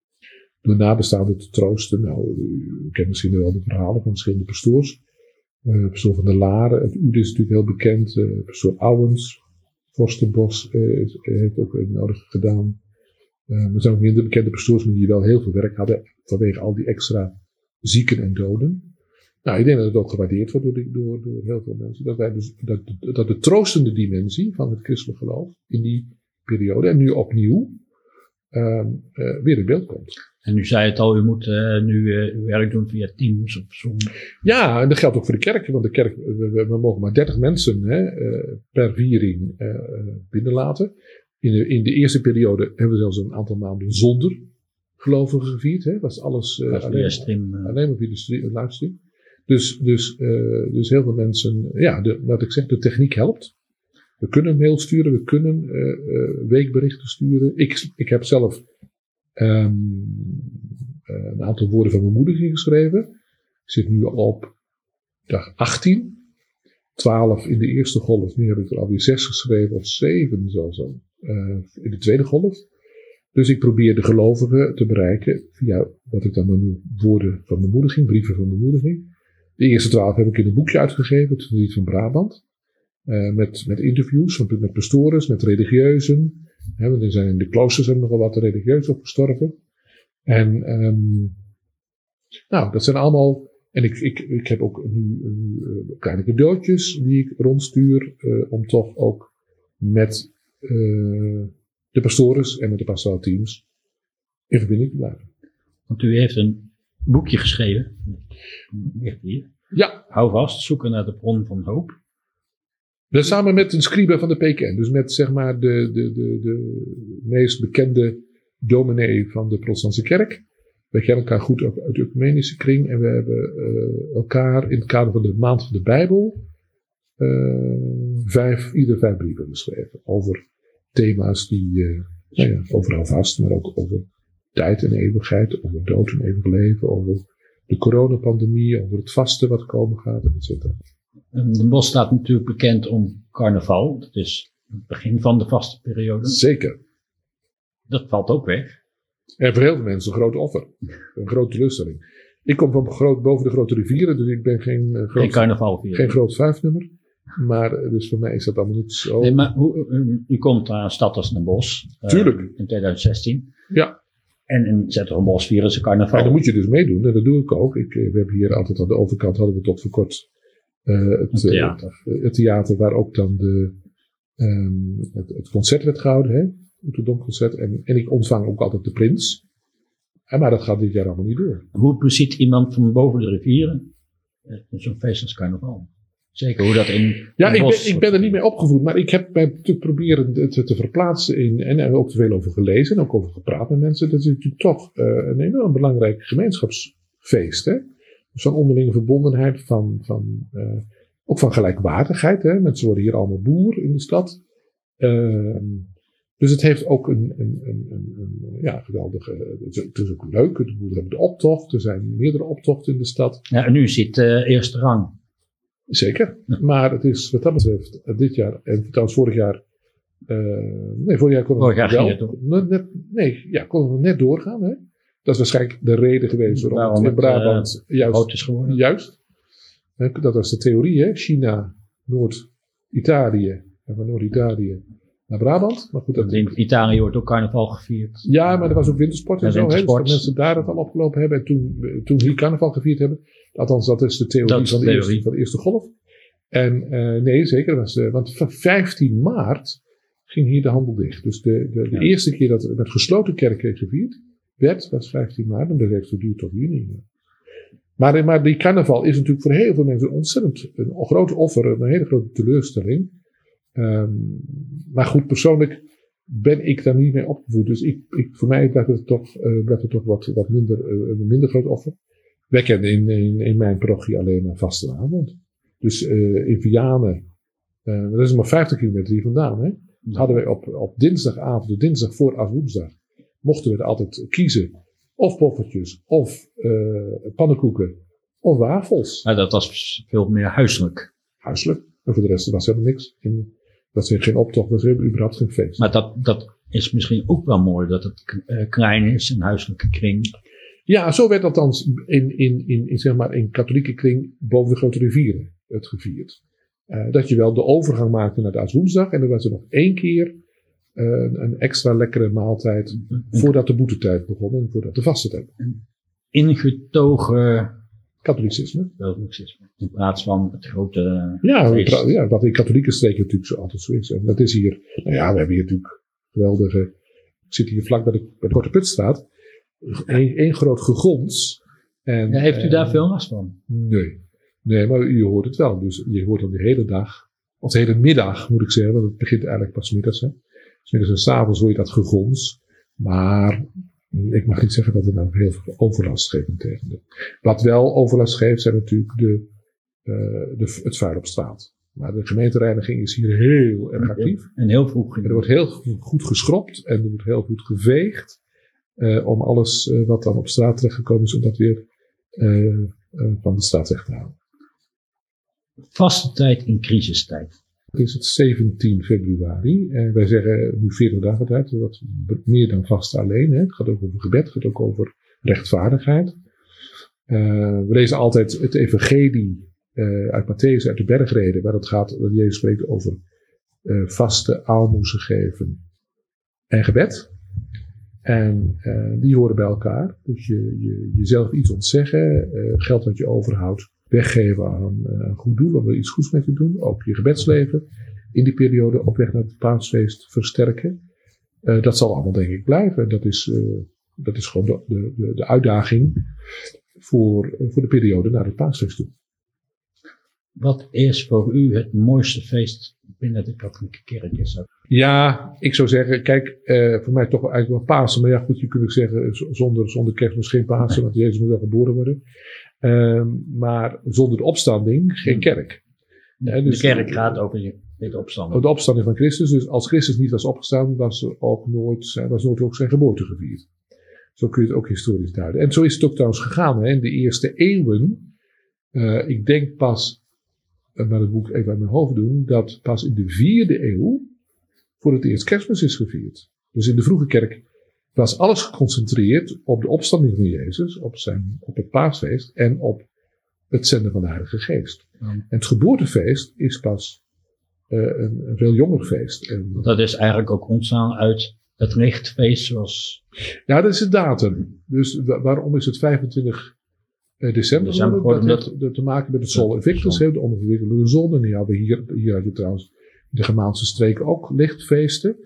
door nabestaanden te troosten. Nou, u kent misschien wel de verhalen van verschillende pastoors. Uh, pastoor van de Laren, het Ude is natuurlijk heel bekend. Uh, pastoor Ouwens, heeft ook nodig gedaan. er zijn ook minder bekende pastoors, maar die wel heel veel werk hadden vanwege al die extra zieken en doden. Nou, ik denk dat het ook gewaardeerd wordt door, door, door heel veel mensen. Dat, wij dus, dat, dat de troostende dimensie van het christelijk geloof in die periode en nu opnieuw uh, uh, weer in beeld komt. En u zei het al, u moet uh, nu uw werk doen via Teams of Zoom. Ja, en dat geldt ook voor de kerk. Want de kerk, we, we mogen maar 30 mensen hè, per viering binnenlaten. In de, in de eerste periode hebben we zelfs een aantal maanden zonder gelovigen gevierd. Hè. Dat is alles alleen, stream, alleen maar via de livestream. Dus, dus, uh, dus heel veel mensen, ja, de, wat ik zeg, de techniek helpt. We kunnen mail sturen, we kunnen uh, uh, weekberichten sturen. Ik, ik heb zelf um, een aantal woorden van mijn moeder geschreven. Ik zit nu al op dag 18. twaalf in de eerste golf. Nu heb ik er alweer zes geschreven, of zeven zelfs al, uh, in de tweede golf. Dus ik probeer de gelovigen te bereiken via wat ik dan noem woorden van bemoediging, brieven van bemoediging. De eerste twaalf heb ik in een boekje uitgegeven, het Lied van Brabant. Uh, met, met interviews met, pastores, met religieuzen. Want er zijn in de kloosters zijn nogal wat religieuzen opgestorven. En um, nou, dat zijn allemaal. En ik, ik, ik heb ook nu, nu kleine cadeautjes die ik rondstuur. Uh, om toch ook met uh, de pastores en met de pastoraal teams in verbinding te blijven. Want u heeft een boekje geschreven. Echt hier. Ja. Hou vast, zoeken naar de bron van hoop. Dus samen met een scribe van de PKN. Dus met zeg maar de, de, de, de meest bekende dominee van de protestantse kerk. We kennen elkaar goed ook uit de ecumenische kring. En we hebben uh, elkaar in het kader van de maand van de Bijbel uh, vijf, ieder vijf brieven geschreven. Over thema's die, uh, nou ja, overal vast, maar ook over tijd en eeuwigheid, over dood en eeuwig leven, over de coronapandemie, over het vasten wat komen gaat, et cetera. De bos staat natuurlijk bekend om carnaval. Dat is het begin van de vaste periode. Zeker. Dat valt ook weg. En voor heel veel mensen een groot offer. Een grote teleurstelling. Ik kom van groot, boven de grote rivieren, dus ik ben geen, uh, groot, geen carnaval geen groot vijfnummer. Maar uh, dus voor mij is dat allemaal niet zo. Nee, maar hoe, u, u komt een stad als Den Bosch. Uh, Tuurlijk. In 2016. Ja. En in Zetterenbos vieren ze carnaval. Ja, dan moet je dus meedoen. En dat doe ik ook. Ik, we hebben hier altijd aan de overkant, hadden we tot voor kort uh, het, theater. Het theater waar ook dan de, um, het, het, concert werd gehouden, hè? Het Domconcert. En, en ik ontvang ook altijd de prins. En, maar dat gaat dit jaar allemaal niet door. Hoe beziet iemand van boven de rivieren zo'n feest als carnaval? Zeker hoe dat in. Ja, ik ben, ik ben er niet mee opgevoed, maar ik heb mij natuurlijk proberen te, te verplaatsen in. En er ook te veel over gelezen en ook over gepraat met mensen. Dat is natuurlijk toch uh, een enorm belangrijk gemeenschapsfeest. Hè? Zo'n onderlinge verbondenheid van, van uh, ook van gelijkwaardigheid. Hè? Mensen worden hier allemaal boer in de stad. Uh, dus het heeft ook een, een, een, een ja, geweldige. Het is ook leuk. We hebben de optocht. Er zijn meerdere optochten in de stad. Ja, en nu zit uh, eerste rang. Zeker. Ja. Maar het is wat dat betreft dit jaar en trouwens vorig jaar. Uh, nee, vorig jaar konden we wel. Net, nee, ja, konden we net doorgaan. Hè? Dat is waarschijnlijk de reden geweest waarom, waarom het in Brabant uh, juist, is geworden. juist. Dat was de theorie, hè? China, Noord-Italië en van Noord-Italië naar Brabant. Maar goed, dat... In Italië wordt ook carnaval gevierd. Ja, maar er was ook wintersport en Ja, zo. Hè? Dus dat mensen daar het al opgelopen hebben en toen, toen hier carnaval gevierd hebben. Althans, dat is de theorie, Dat is de van, de theorie. Eerste, van de eerste golf. En uh, nee, zeker. Dat was, uh, want van 15 maart ging hier de handel dicht. Dus de, de, de Ja. eerste keer dat er met gesloten kerken gevierd werd, was 15 maart. En dat heeft geduurd tot juni. Maar, maar die carnaval is natuurlijk voor heel veel mensen ontzettend een groot offer, een hele grote teleurstelling. Um, maar goed, persoonlijk ben ik daar niet mee opgevoed. Dus ik, ik, voor mij blijft het toch, uh, blijft het toch wat, wat minder, uh, een minder groot offer. Wij kennen in, in, in mijn parochie alleen maar vastenavond. Dus uh, in Vianen, dat is maar 50 kilometer hier vandaan, hè, hadden wij op, op dinsdagavond, de dinsdag voor als woensdag, mochten we er altijd kiezen. Of poffertjes, of pannenkoeken, of wafels. Maar dat was veel meer huiselijk. Huiselijk. En voor de rest was helemaal niks. En dat is geen optocht, dat überhaupt geen feest. Maar dat, dat is misschien ook wel mooi dat het uh, klein is, een huiselijke kring. Ja, zo werd althans in, in, in, in, zeg maar in katholieke kring boven de grote rivieren het gevierd. Uh, dat je wel de overgang maakte naar de Aswoensdag. En dan was er nog één keer uh, een extra lekkere maaltijd voordat de boetetijd begon en voordat de vaste tijd begon. Ingetogen katholicisme. Katholicisme. In plaats van het grote. Ja, ja, wat in katholieke streken natuurlijk zo altijd zo is. En dat is hier, nou ja, we hebben hier natuurlijk geweldige. Ik zit hier vlak bij de, bij de Korte Putstraat. Eén groot gegons. En, Ja, heeft u daar eh, veel last van? Nee. Nee, maar je hoort het wel. Dus je hoort dan de hele dag, of de hele middag moet ik zeggen, want het begint eigenlijk pas middags. Hè. Dus middags en s'avonds hoor je dat gegons. Maar ik mag niet zeggen dat het nou heel veel overlast geeft. Integendeel. Wat wel overlast geeft zijn natuurlijk de, uh, de, het vuil op straat. Maar de gemeentereiniging is hier heel erg actief. En heel vroeg. Er wordt heel goed geschropt en er wordt heel goed geveegd. Uh, om alles uh, wat dan op straat terechtgekomen is, om dat weer van de straat weg te halen. Vaste tijd in crisistijd. Het is het 17 februari en wij zeggen nu 40 dagen tijd, wat meer dan vast alleen. Hè. Het gaat ook over gebed, het gaat ook over rechtvaardigheid. Uh, we lezen altijd het evangelie uh, uit Matthäus, uit de bergreden, waar het gaat, dat Jezus spreekt over vaste aalmoezen geven en gebed. En die horen bij elkaar. Dus je, je jezelf iets ontzeggen, geld wat je overhoudt, weggeven aan een goed doel om er iets goeds mee te doen. Ook je gebedsleven in die periode op weg naar het paasfeest versterken. dat zal allemaal denk ik blijven. Dat is, dat is gewoon de, de, de uitdaging voor, voor de periode naar het paasfeest toe. Wat is voor u het mooiste feest binnen de katholieke kerk? Is Ja, ik zou zeggen, kijk, eh, voor mij toch wel eigenlijk wel Pasen. Maar ja, goed, je kunt ook zeggen, zonder, zonder kerstmis geen Pasen, want Jezus moet wel geboren worden. Uh, maar zonder de opstanding geen hmm. kerk. Ja, dus, de kerk gaat over de opstanding. De opstanding van Christus. Dus als Christus niet was opgestaan, was er ook nooit, was nooit ook zijn geboorte gevierd. Zo kun je het ook historisch duiden. En zo is het ook trouwens gegaan. Hè. In de eerste eeuwen, uh, ik denk pas, uh, maar dat moet ik even uit mijn hoofd doen, dat pas in de vierde eeuw voor het eerst kerstmis is gevierd. Dus in de vroege kerk was alles geconcentreerd op de opstanding van Jezus, op, zijn, op het paasfeest en op het zenden van de Heilige Geest. En het geboortefeest is pas uh, een, een, veel jonger feest. En, dat is eigenlijk ook ontstaan uit het lichtfeest zoals... Ja, dat is de datum. Dus waarom is het 25 eh, december? december dat heeft te maken met het Sol Invictus, de, de onverwikkelde zon. En die hadden hier, hier je trouwens de Germaanse streken ook lichtfeesten.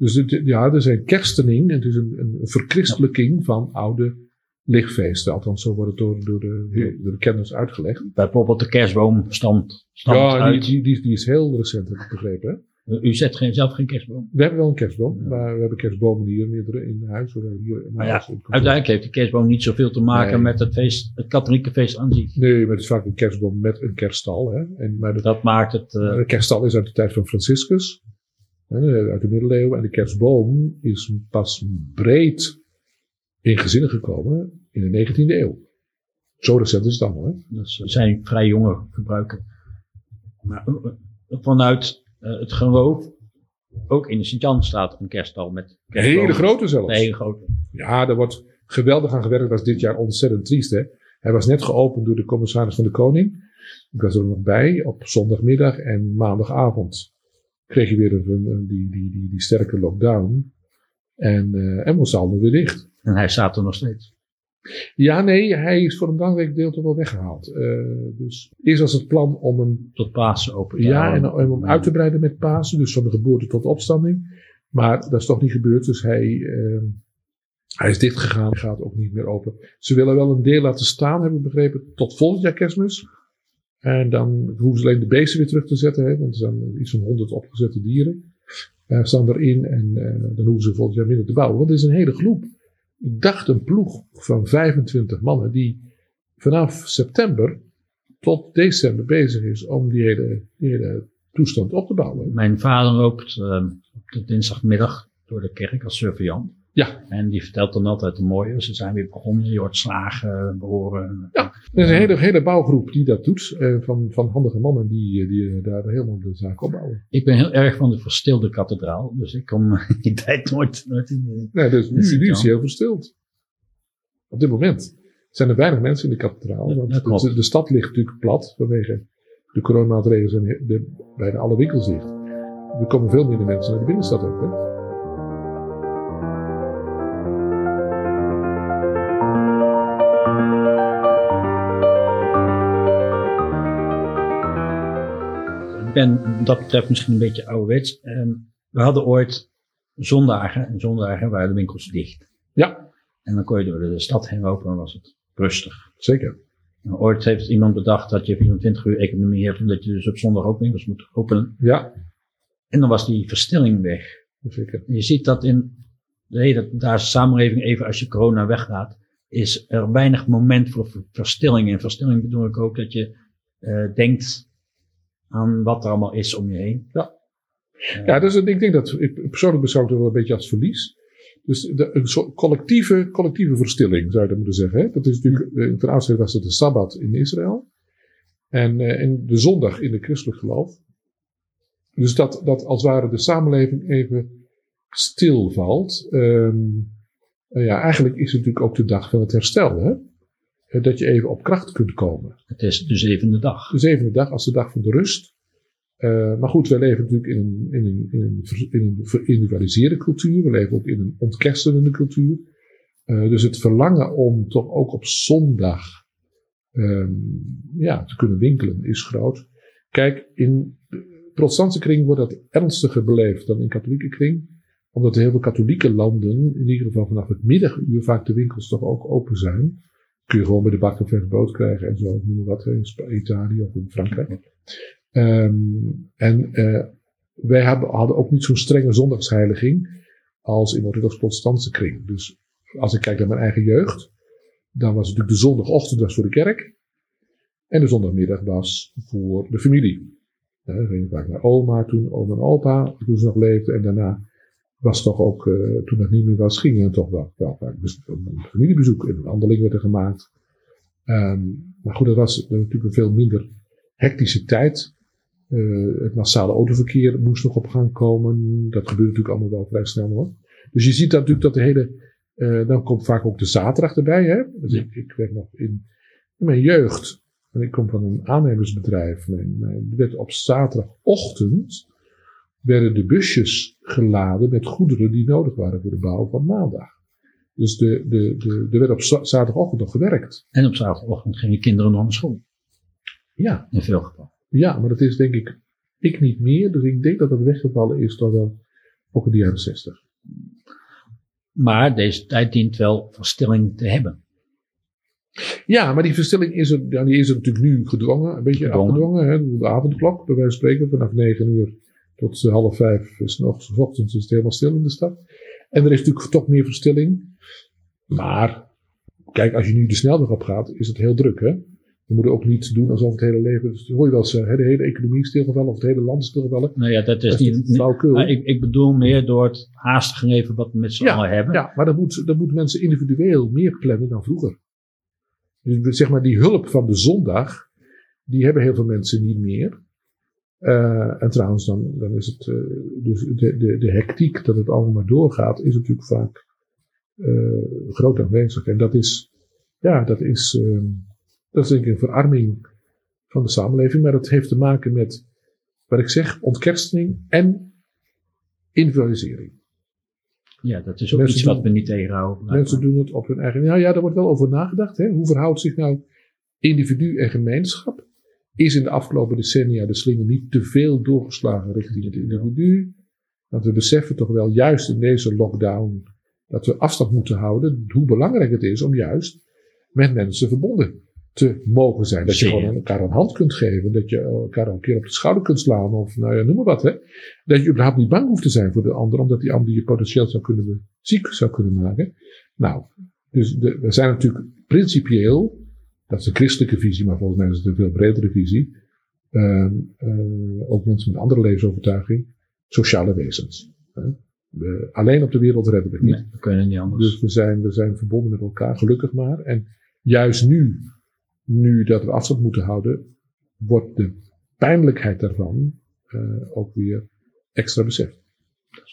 Dus ja, er zijn kerstening, het is een, een verchristelijking van oude lichtfeesten. Althans, zo wordt het door, door, de, door de kennis uitgelegd. Bijvoorbeeld de kerstboom stamt, ja, Die, die, die, is heel recent, heb ik begrepen. Hè? U zet geen, zelf geen kerstboom? We hebben wel een kerstboom, maar we hebben kerstbomen hier meerdere in huis. Hier in maar ja, uiteindelijk heeft de kerstboom niet zoveel te maken met het, feest, het katholieke feest aan zich. Nee, maar het is vaak een kerstboom met een kerststal. Hè. En, maar dat maakt het... Uh... De kerststal is uit de tijd van Franciscus, uit de middeleeuwen. En de kerstboom is pas breed in gezinnen gekomen in de 19e eeuw. Zo recent is het allemaal. Hè. Dat zijn vrij jonge gebruiken. Maar eh, vanuit uh, het geloof. Ook in de Sint-Jan staat een kerststal met Hele grote zelfs. Hele grote. Ja, daar wordt geweldig aan gewerkt. Dat is dit jaar ontzettend triest. Hè? Hij was net geopend door de commissaris van de Koning. Ik was er nog bij op zondagmiddag en maandagavond kreeg je weer een, die, die, die, die sterke lockdown. En, uh, en was allemaal weer dicht. En hij staat er nog steeds. Ja, nee, hij is voor een belangrijk deel toch wel weggehaald. Uh, dus eerst was het plan om hem... Tot Pasen open te Ja, en om uit te breiden met Pasen. Dus van de geboorte tot opstanding. Maar dat is toch niet gebeurd. Dus hij, uh, hij is dichtgegaan. Gaat ook niet meer open. Ze willen wel een deel laten staan, heb ik begrepen, tot volgend jaar kerstmis. En dan hoeven ze alleen de beesten weer terug te zetten. Hè, want er zijn iets van 100 opgezette dieren. Uh, staan erin en uh, dan hoeven ze volgend jaar minder te bouwen. Want het is een hele groep ik dacht een ploeg van 25 mannen die vanaf september tot december bezig is om die hele, die hele toestand op te bouwen. Mijn vader loopt op de dinsdagmiddag door de kerk als surveillant. Ja. En die vertelt dan altijd de mooie. Ze zijn weer begonnen, je hoort slagen, behoren. Ja, er is een hele, hele bouwgroep die dat doet. Eh, van, van handige mannen die, die daar helemaal de zaak opbouwen. Ik ben heel erg van de verstilde kathedraal. Dus ik kom die tijd nooit, nooit in. Nee, dus nu, nu is hij heel verstild. Op dit moment zijn er weinig mensen in de kathedraal. Want de, de, stad ligt natuurlijk plat vanwege de coronamaatregelen zijn de, bijna alle winkels dicht. Er komen veel minder mensen naar de binnenstad ook. Hè? Ik ben dat betreft misschien een beetje ouderwets. Um, we hadden ooit zondagen, en zondagen waren de winkels dicht. Ja. En dan kon je door de stad heen lopen en was het rustig. Zeker. En ooit heeft iemand bedacht dat je 24 uur economie hebt en dat je dus op zondag ook winkels moet openen. Ja. En dan was die verstilling weg. Zeker. je ziet dat in de hele daar samenleving, even als je corona weggaat, is er weinig moment voor verstilling. En verstilling bedoel ik ook dat je uh, denkt aan wat er allemaal is om je heen. Ja, ja dus ik denk dat, ik persoonlijk beschouw het wel een beetje als verlies. Dus de, een soort collectieve, collectieve verstilling zou je dat moeten zeggen. Hè? Dat is natuurlijk, ten aanzien was dat de Sabbat in Israël. En, uh, en de zondag in de christelijk geloof. Dus dat, dat als het ware de samenleving even stilvalt. Um, ja, eigenlijk is het natuurlijk ook de dag van het herstel. Hè? Dat je even op kracht kunt komen. Het is de zevende dag. De zevende dag als de dag van de rust. Uh, maar goed, wij leven natuurlijk in een, in, een, in, een, in een verindividualiseerde cultuur. We leven ook in een ontkerstende cultuur. Uh, dus het verlangen om toch ook op zondag um, ja, te kunnen winkelen is groot. Kijk, in de protestantse kring wordt dat ernstiger beleefd dan in katholieke kring. Omdat in heel veel katholieke landen, in ieder geval vanaf het middaguur, vaak de winkels toch ook open zijn. Kun je gewoon bij de bakker vers brood krijgen en zo, noem wat, in Italië of in Frankrijk. Um, en uh, wij hebben, hadden ook niet zo'n strenge zondagsheiliging als in de orthodox-protestantse kring. Dus als ik kijk naar mijn eigen jeugd, dan was natuurlijk de zondagochtend was voor de kerk. En de zondagmiddag was voor de familie. We gingen vaak naar oma toen, oma en opa, toen ze nog leefden. En daarna was toch ook, uh, toen het niet meer was, gingen we toch wel, wel een familiebezoek. En een wandeling werd er gemaakt. Um, maar goed, dat was natuurlijk een veel minder hectische tijd. Uh, het massale autoverkeer moest nog op gang komen. Dat gebeurde natuurlijk allemaal wel vrij snel hoor. Dus je ziet dat natuurlijk dat de hele uh, dan komt vaak ook de zaterdag erbij. Hè? Dus ik, werk nog in, in, mijn jeugd. En ik kom van een aannemersbedrijf. Mijn, mijn, werd op zaterdagochtend werden de busjes geladen met goederen die nodig waren voor de bouw van maandag. Dus de, de, de, er werd op zaterdagochtend nog gewerkt. En op zaterdagochtend gingen kinderen nog naar school. Ja. In veel gevallen. Ja, maar dat is denk ik, ik niet meer. Dus ik denk dat dat weggevallen is toch wel ook in de jaren zestig. Maar deze tijd dient wel verstilling te hebben. Ja, maar die verstilling is er, ja, die is er natuurlijk nu gedwongen, een beetje gedwongen. afgedwongen. Hè? De avondklok, bij wijze van spreken, vanaf negen uur tot half vijf is nog, ochtends is het helemaal stil in de stad. En er is natuurlijk toch meer verstilling. Maar, kijk, als je nu de snelweg op gaat, is het heel druk, hè? We moeten ook niet doen alsof het hele leven, dus hoor je wel eens, de hele economie stilgevallen of het hele land stilgevallen. Nou ja, dat is, dat niet flauwkul. Ik, ik, bedoel meer door het haastig even wat we met z'n ja, allen hebben. Ja, maar dan, moet, dan moeten mensen individueel meer plannen dan vroeger. Dus zeg maar die hulp van de zondag, die hebben heel veel mensen niet meer. Uh, en trouwens, dan, dan is het, uh, dus de, de, de hectiek dat het allemaal maar doorgaat, is natuurlijk vaak uh, groot aanwezig. En dat is, ja, dat is, dat is denk ik een verarming van de samenleving, maar dat heeft te maken met, wat ik zeg, ontkerstening en individualisering. Ja, dat is ook mensen iets doen, wat we niet tegenhouden. Mensen doen het op hun eigen. Nou ja, daar wordt wel over nagedacht. Hè? Hoe verhoudt zich nou individu en gemeenschap? Is in de afgelopen decennia de slinger niet te veel doorgeslagen richting het individu? Want we beseffen toch wel, juist in deze lockdown, dat we afstand moeten houden. Hoe belangrijk het is om juist met mensen verbonden te mogen zijn. Dat je gewoon elkaar een hand kunt geven. Dat je elkaar een keer op de schouder kunt slaan. Of nou ja, noem maar wat. Hè. Dat je überhaupt niet bang hoeft te zijn voor de ander. Omdat die ander je potentieel zou kunnen ziek zou kunnen maken. Nou, dus de, we zijn natuurlijk principieel. Dat is een christelijke visie. Maar volgens mij is het een veel bredere visie. Uh, uh, ook mensen met andere levensovertuiging. Sociale wezens. Hè. We, alleen op de wereld redden we het niet. Nee, we kunnen niet anders. Dus we zijn, we zijn verbonden met elkaar, gelukkig maar. En juist nu nu dat we afstand moeten houden, wordt de pijnlijkheid daarvan uh, ook weer extra beseft.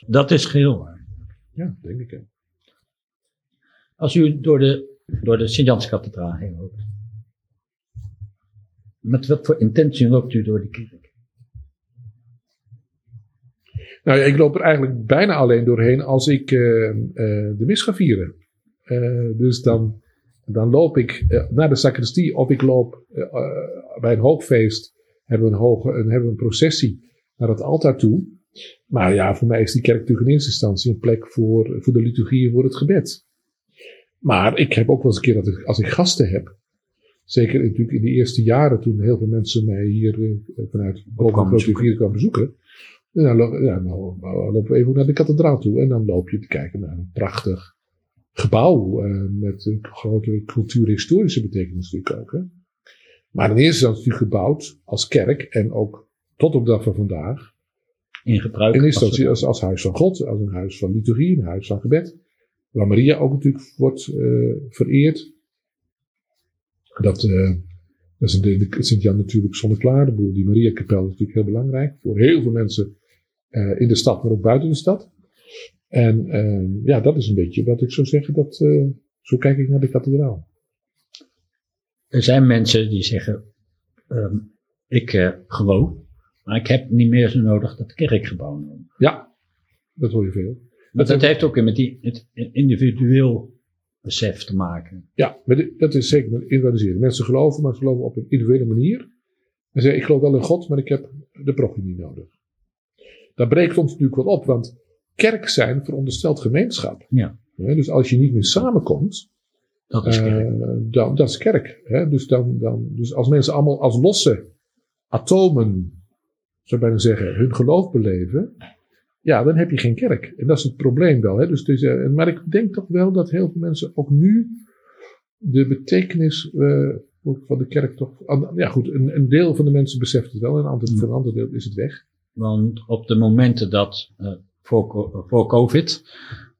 Dat is geheel waar. Ja, denk ik. Hè. Als u door de, door de Sint-Janskathedraal heen loopt, met wat voor intentie loopt u door de kerk? Nou ja, ik loop er eigenlijk bijna alleen doorheen als ik uh, uh, de mis ga vieren. dus dan dan loop ik naar de sacristie of ik loop bij een hoogfeest. Hebben we een, hoge, een, hebben we een processie naar het altaar toe. Maar ja, voor mij is die kerk natuurlijk in eerste instantie een plek voor, voor de liturgie, voor het gebed. Maar ik heb ook wel eens een keer dat als ik gasten heb. Zeker natuurlijk in de eerste jaren toen heel veel mensen mij hier uh, vanuit Grote Rivier kwamen bezoeken. Dan, ja, nou, nou, lopen we even naar de kathedraal toe en dan loop je te kijken naar een prachtig gebouw uh, met een grote cultuurhistorische betekenis natuurlijk ook. Hè. Maar in eerste instantie natuurlijk gebouwd als kerk en ook tot op de dag van vandaag. In gebruik. In eerste instantie als, als huis van God, als een huis van liturgie, een huis van gebed. Waar Maria ook natuurlijk wordt uh, vereerd. Dat, uh, Dat is in de Sint-Jan natuurlijk zonneklaar. De boel, die Mariakapel is natuurlijk heel belangrijk. Voor heel veel mensen uh, in de stad, maar ook buiten de stad. En uh, ja, dat is een beetje wat ik zou zeggen. Dat, zo kijk ik naar de kathedraal. Er zijn mensen die zeggen, um, ik geloof, maar ik heb niet meer zo nodig dat kerkgebouw. Ja, dat hoor je veel. Maar dat, dat heeft ook met die, het individueel besef te maken. Ja, maar dat is zeker met individualiseren. Mensen geloven, maar ze geloven op een individuele manier. En zeggen, ik geloof wel in God, maar ik heb de prochie niet nodig. Dat breekt ons natuurlijk wel op, want kerk zijn veronderstelt gemeenschap. Ja. dus als je niet meer samenkomt, dat is kerk. Uh, dan, dat is kerk. Hè? Dus, dan, dan, dus als mensen allemaal als losse atomen, zou ik bijna zeggen, hun geloof beleven, ja, dan heb je geen kerk. En dat is het probleem wel. Hè? Dus het is, uh, maar ik denk toch wel dat heel veel mensen ook nu de betekenis uh, van de kerk toch. Ja, goed, een, een, deel van de mensen beseft het wel, en een ander, voor een ander deel is het weg. Want op de momenten dat, uh, voor, voor COVID,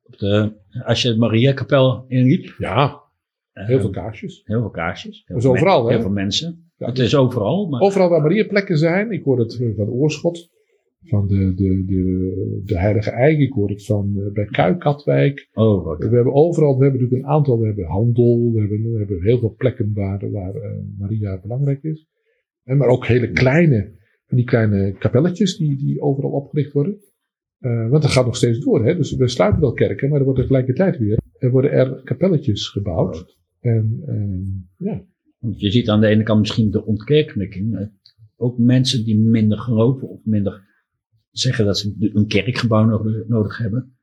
op de, als je het Mariakapel inliep. Ja, heel veel kaarsjes. Heel veel kaarsjes. Heel, veel, overal, heel veel mensen. Ja, het is overal. Maar... Overal waar Mariaplekken zijn. Ik hoor het van Oorschot van de, de, de, de Heilige Eik. Ik hoor het van uh, bij Kuikatwijk. Oh, okay. We hebben overal, we hebben natuurlijk een aantal, we hebben handel, we hebben, we hebben heel veel plekken waar, waar uh, Maria belangrijk is. En maar ook hele kleine, van die kleine kapelletjes die, die overal opgericht worden. Uh, want dat gaat nog steeds door. Hè? Dus we sluiten wel kerken, maar er wordt tegelijkertijd weer, er worden er kapelletjes gebouwd. En ja. Want je ziet aan de ene kant misschien de ontkerkelijking. Ook mensen die minder geloven of minder zeggen dat ze een kerkgebouw nodig, nodig hebben,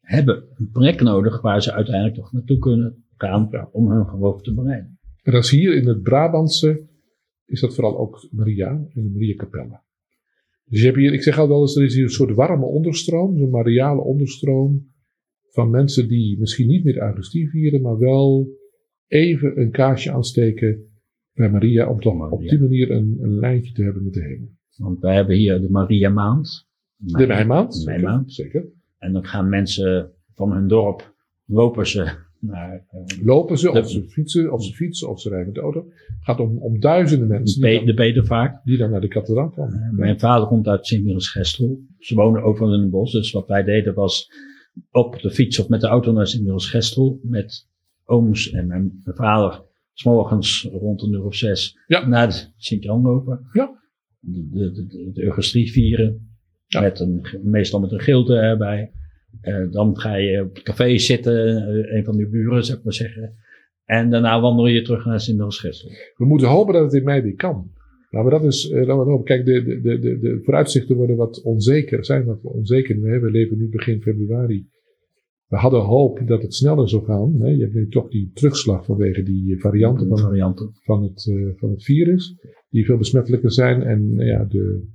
hebben een plek nodig waar ze uiteindelijk toch naartoe kunnen gaan om hun geloof te bereiden. En dat is hier in het Brabantse, is dat vooral ook Maria in de Mariakapelle. Dus je hebt hier, ik zeg al wel eens, er is hier een soort warme onderstroom, zo'n mariale onderstroom van mensen die misschien niet meer Eucharistie vieren, maar wel even een kaarsje aansteken bij Maria om toch op die manier een, een lijntje te hebben met de hemel. Want wij hebben hier de Maria Maand. De Meimaand. De Meimaand. Zeker. En dan gaan mensen van hun dorp, lopen ze naar... Uh, lopen ze, de, of ze fietsen, of ze fietsen, of ze rijden met de auto. Het gaat om, om duizenden mensen. De, dan, de bedevaart. Die dan naar de kathedraal komen. Uh, mijn vader komt uit Sint-Michiels-Gestel. Ze wonen overal in het bos. Dus wat wij deden was op de fiets of met de auto naar Sint-Michiels-Gestel. Met ooms en mijn, mijn vader. S'morgens rond een uur of zes ja. naar Sint-Jan lopen. Ja. De, de, de, de vieren. Ja. Met een, meestal met een gilde erbij. Uh, dan ga je op het café zitten, uh, een van die buren, zeg maar zeggen. En daarna wandel je terug naar Sint-Michiels We moeten hopen dat het in mei weer kan. Nou, maar dat is, uh, laten we hopen. Kijk, de, de, de, de vooruitzichten worden wat onzeker, zijn wat onzeker. We, we leven nu begin februari. We hadden hoop dat het sneller zou gaan. Hè. Je hebt nu toch die terugslag vanwege die varianten, van, varianten. van, het, van het virus. Die veel besmettelijker zijn. En ja, de,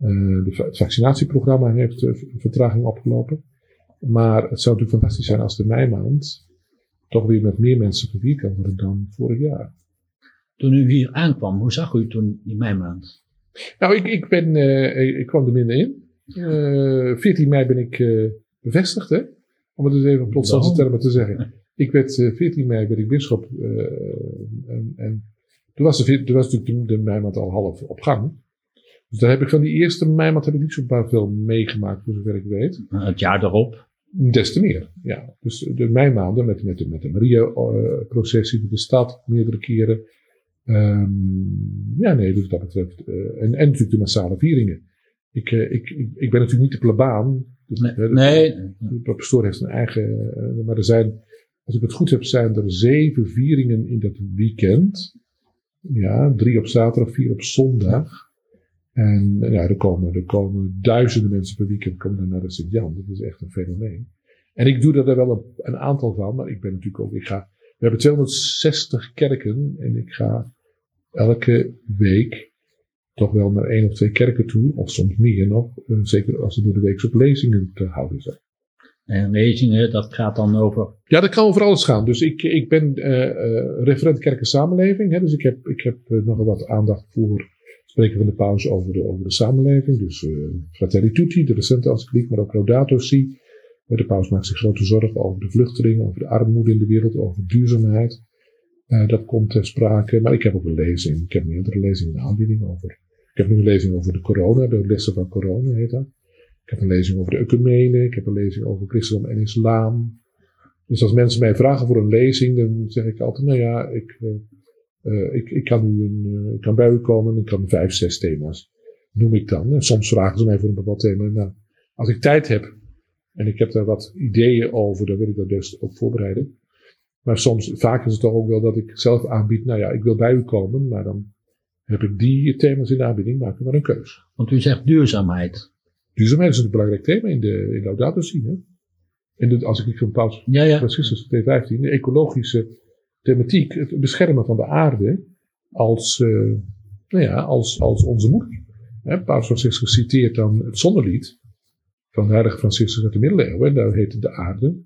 Uh, de, het vaccinatieprogramma heeft uh, vertraging opgelopen. Maar het zou natuurlijk fantastisch zijn als de meimaand toch weer met meer mensen gevierd kan worden dan vorig jaar. Toen u hier aankwam, hoe zag u toen die meimaand? Nou, ik, ik, ben, uh, ik kwam er minder in. 14 mei ben ik bevestigd, hè? om het eens even op plotselige termen te zeggen. Ik werd 14 mei werd ik bisschop. en, en toen was, de, toen was natuurlijk de, de meimaand al half op gang. Dus daar heb ik van die eerste meimaand heb ik niet zo veel meegemaakt, voor zover ik weet. Het jaar erop? Des te meer, ja. Dus de meimaanden met, met, de, met de Maria-processie door de stad meerdere keren. Um, ja, nee, dus dat betreft. Uh, en, en natuurlijk de massale vieringen. Ik, uh, ik, ik, ik ben natuurlijk niet de plebaan. Dus, nee. Uh, nee. De pastoor heeft zijn eigen. maar er zijn, als ik het goed heb, zijn er zeven vieringen in dat weekend. Ja, drie op zaterdag, vier op zondag. En ja, er komen, er komen duizenden mensen per weekend komen naar de Sint-Jan. Dat is echt een fenomeen. En ik doe er wel een, een, aantal van, maar ik ben natuurlijk ook, ik ga, we hebben 260 kerken en ik ga elke week toch wel naar één of twee kerken toe, of soms meer nog, zeker als er door de week op lezingen te houden zijn. En lezingen, dat gaat dan over? Ja, dat kan over alles gaan. Dus ik, ik ben uh, uh, referent kerken samenleving, hè, dus ik heb, ik heb nogal wat aandacht voor spreken van de paus over de, over de samenleving. Dus uh, Fratelli Tutti, de recente encycliek, maar ook Laudato Si. De paus maakt zich grote zorgen over de vluchtelingen, over de armoede in de wereld, over duurzaamheid. Uh, dat komt ter sprake. Maar ik heb ook een lezing. Ik heb meerdere lezingen in aanbieding over. Ik heb nu een lezing over de corona, de lessen van corona heet dat. Ik heb een lezing over de ecumene. Ik heb een lezing over christendom en islam. Dus als mensen mij vragen voor een lezing, dan zeg ik altijd, nou ja, ik, uh, ik, ik kan een, ik kan bij u komen en ik kan vijf, zes thema's noem ik dan. En soms vragen ze mij voor een bepaald thema. Nou, als ik tijd heb en ik heb daar wat ideeën over, dan wil ik dat dus ook voorbereiden. Maar soms, vaak is het toch ook wel dat ik zelf aanbied, nou ja, ik wil bij u komen, maar dan heb ik die thema's in de aanbieding, maak ik maar een keus. Want u zegt duurzaamheid. Duurzaamheid is een belangrijk thema in de, in. Hè? De, als ik van Paus ja, ja. Franciscus 215, de ecologische thematiek, het beschermen van de aarde als, uh, nou ja, als, als onze moeder. Paus Franciscus citeert dan het zonnelied van de heilige Franciscus uit de middeleeuwen. Daar heet de aarde,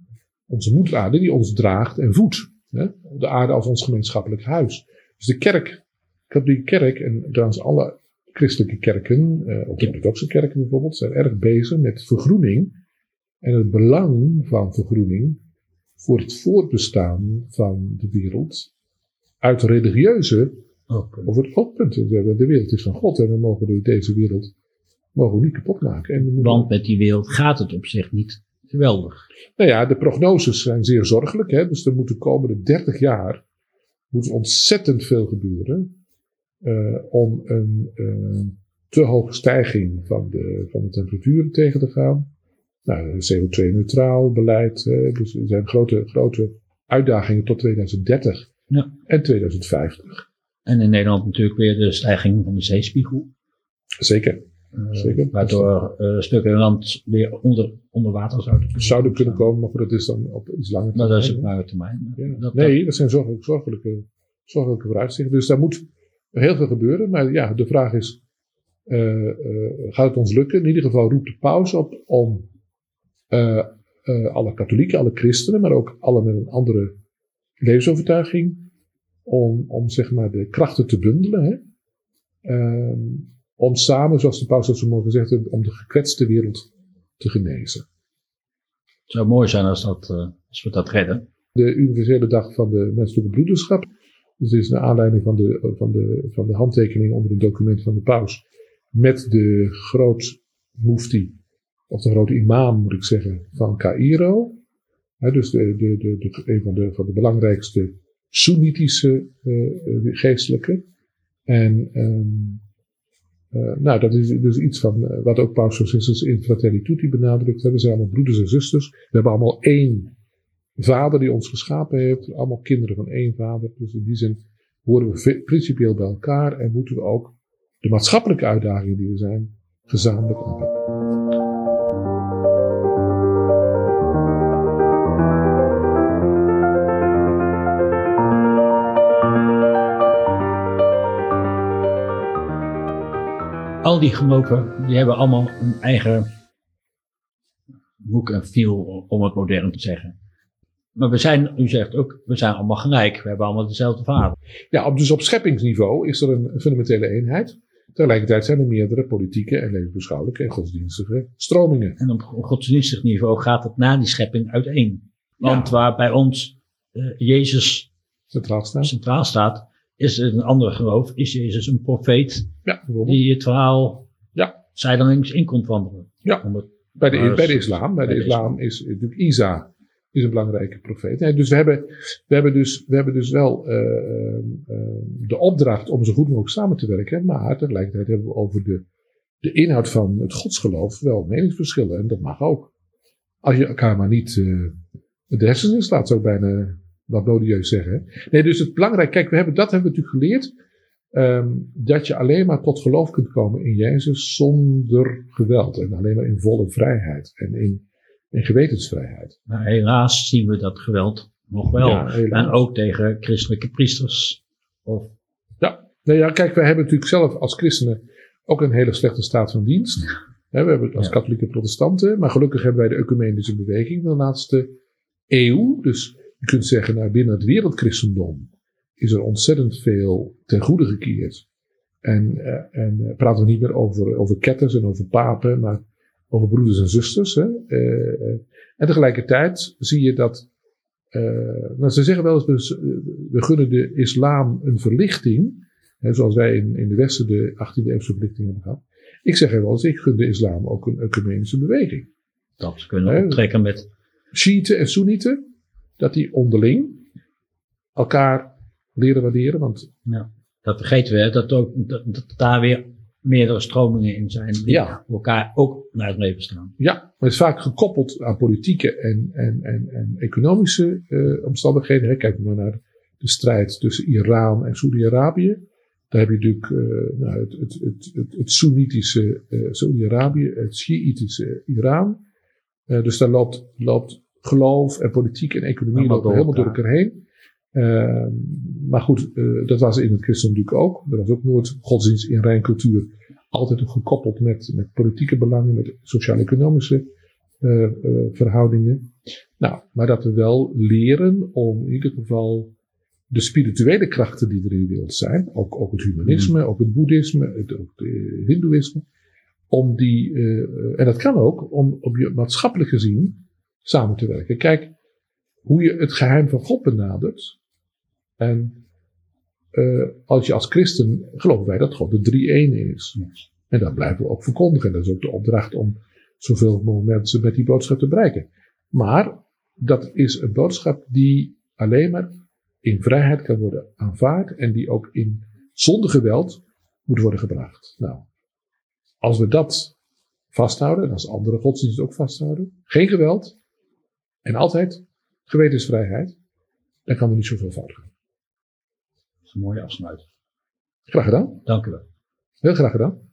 onze moederaarde, die ons draagt en voedt. De aarde als ons gemeenschappelijk huis. Dus de kerk, katholieke kerk en trouwens alle christelijke kerken, eh, ook de orthodoxe kerken bijvoorbeeld, zijn erg bezig met vergroening en het belang van vergroening voor het voortbestaan van de wereld uit religieuze over het oogpunt. De, de wereld is van God en we mogen deze wereld mogen we niet kapot maken. En Want met die wereld gaat het op zich niet geweldig. Nou ja, de prognoses zijn zeer zorgelijk. Hè? Dus er moet de komende 30 jaar moet ontzettend veel gebeuren uh, om een uh, te hoge stijging van de, van de temperaturen tegen te gaan. Nou, CO2-neutraal beleid. Uh, dus er zijn grote, grote uitdagingen tot 2030 ja. en 2050. En in Nederland natuurlijk weer de stijging van de zeespiegel. Zeker. Uh, Zeker. Waardoor uh, stukken land weer onder, onder water zouden kunnen, zouden kunnen komen, maar dat is dan op iets langer termijn. dat is op lange termijn. Ja. Dat, nee, dat zijn zorgelijke, zorgelijke, zorgelijke vooruitzichten. Dus daar moet heel veel gebeuren. Maar ja, de vraag is, uh, gaat het ons lukken? In ieder geval roept de paus op om alle katholieken, alle christenen, maar ook alle met een andere levensovertuiging, om, om zeg maar de krachten te bundelen. Hè? Uh, om samen, zoals de paus dat zo mooi gezegd heeft, om de gekwetste wereld te genezen. Het zou mooi zijn als, dat, uh, als we dat redden. De universele dag van de menselijke broederschap. Dus dit is naar aanleiding van de, van, de, van de handtekening onder een document van de paus. Met de groot mufti, of de grote imam moet ik zeggen, van Cairo. Dus de, de, de, een van de, van de belangrijkste Soenitische uh, geestelijke. En um, uh, nou, dat is dus iets van wat ook Paus Franciscus in Fratelli Tutti benadrukt. We zijn allemaal broeders en zusters. We hebben allemaal één vader die ons geschapen heeft. Allemaal kinderen van één vader. Dus in die zin horen we principieel bij elkaar en moeten we ook de maatschappelijke uitdagingen die er zijn gezamenlijk aanpakken. Al die geloven, die hebben allemaal een eigen boek en feel, om het modern te zeggen. Maar we zijn, u zegt ook, we zijn allemaal gelijk. We hebben allemaal dezelfde vader. Ja, dus op scheppingsniveau is er een fundamentele eenheid. Tegelijkertijd zijn er meerdere politieke en levensbeschouwelijke en godsdienstige stromingen. En op godsdienstig niveau gaat het na die schepping uiteen. Want ja. waar bij ons uh, Jezus centraal staat. centraal staat, is het een ander geloof, is Jezus een profeet ja, die het verhaal ja. zijdelings in komt wandelen. Ja, het, bij, de, bij de islam. Bij, bij de, de islam, is natuurlijk Isa is een belangrijke profeet. Nee, dus we hebben, we hebben dus, we hebben dus wel uh, uh, de opdracht om zo goed mogelijk samen te werken. Maar tegelijkertijd hebben we over de, de inhoud van het godsgeloof wel meningsverschillen. En dat mag ook. Als je elkaar maar niet uh, de hersenen slaat, zou bijna wat modieus zeggen. Nee, dus het belangrijk, kijk, we hebben, dat hebben we natuurlijk geleerd. Um, dat je alleen maar tot geloof kunt komen in Jezus zonder geweld. En alleen maar in volle vrijheid en in, in gewetensvrijheid. Maar helaas zien we dat geweld nog wel. Ja, en ook tegen christelijke priesters. Of... Ja, nou ja, kijk, wij hebben natuurlijk zelf als christenen ook een hele slechte staat van dienst. we hebben het als ja. katholieke protestanten. Maar gelukkig hebben wij de ecumenische beweging de laatste eeuw. Dus je kunt zeggen, nou, binnen het wereldchristendom is er ontzettend veel ten goede gekeerd. En, uh, en uh, praten we niet meer over, over ketters en over papen, maar over broeders en zusters. Hè? Uh, en tegelijkertijd zie je dat nou, ze zeggen wel eens, we gunnen de islam een verlichting. Hè, zoals wij in, in de Westen de 18e eeuwse verlichting hebben gehad. Ik zeg wel eens, ik gun de islam ook een ecumenische beweging. Dat kunnen we optrekken met... Shiiten en Soenieten, dat die onderling elkaar leren waarderen. Want ja, dat vergeten we, dat, ook, dat, daar weer meerdere stromingen in zijn die ja. elkaar ook naar het leven staan. Ja, maar het is vaak gekoppeld aan politieke en, en, en, en economische uh, omstandigheden. Kijk maar naar de strijd tussen Iran en Saudi-Arabië. Daar heb je natuurlijk uh, nou, het, het, het, het, het Soenitische uh, Saudi-Arabië, het Shiïtische Iran. dus daar loopt, loopt geloof en politiek en economie lopen helemaal door elkaar heen. Uh, maar goed, uh, dat was in het christendom natuurlijk ook. Er was ook nooit godsdienst in rein cultuur. Altijd gekoppeld met, met politieke belangen, met sociaal-economische uh, verhoudingen. Nou, maar dat we wel leren om in ieder geval de spirituele krachten die er in de wereld zijn, ook, ook het humanisme, mm. ook het boeddhisme, het, ook het hindoeïsme, om die, en dat kan ook, om op je maatschappelijk gezien samen te werken. Kijk, hoe je het geheim van God benadert, en uh, als je als christen geloven wij dat God de drie ene is. En dat blijven we ook verkondigen. Dat is ook de opdracht om zoveel mogelijk mensen met die boodschap te bereiken. Maar dat is een boodschap die alleen maar in vrijheid kan worden aanvaard en die ook in zonder geweld moet worden gebracht. Nou, als we dat vasthouden, en als andere godsdiensten ook vasthouden, geen geweld en altijd gewetensvrijheid, dan kan er niet zoveel fout gaan een mooie afsluiting. Graag gedaan. Dank u wel. Heel graag gedaan.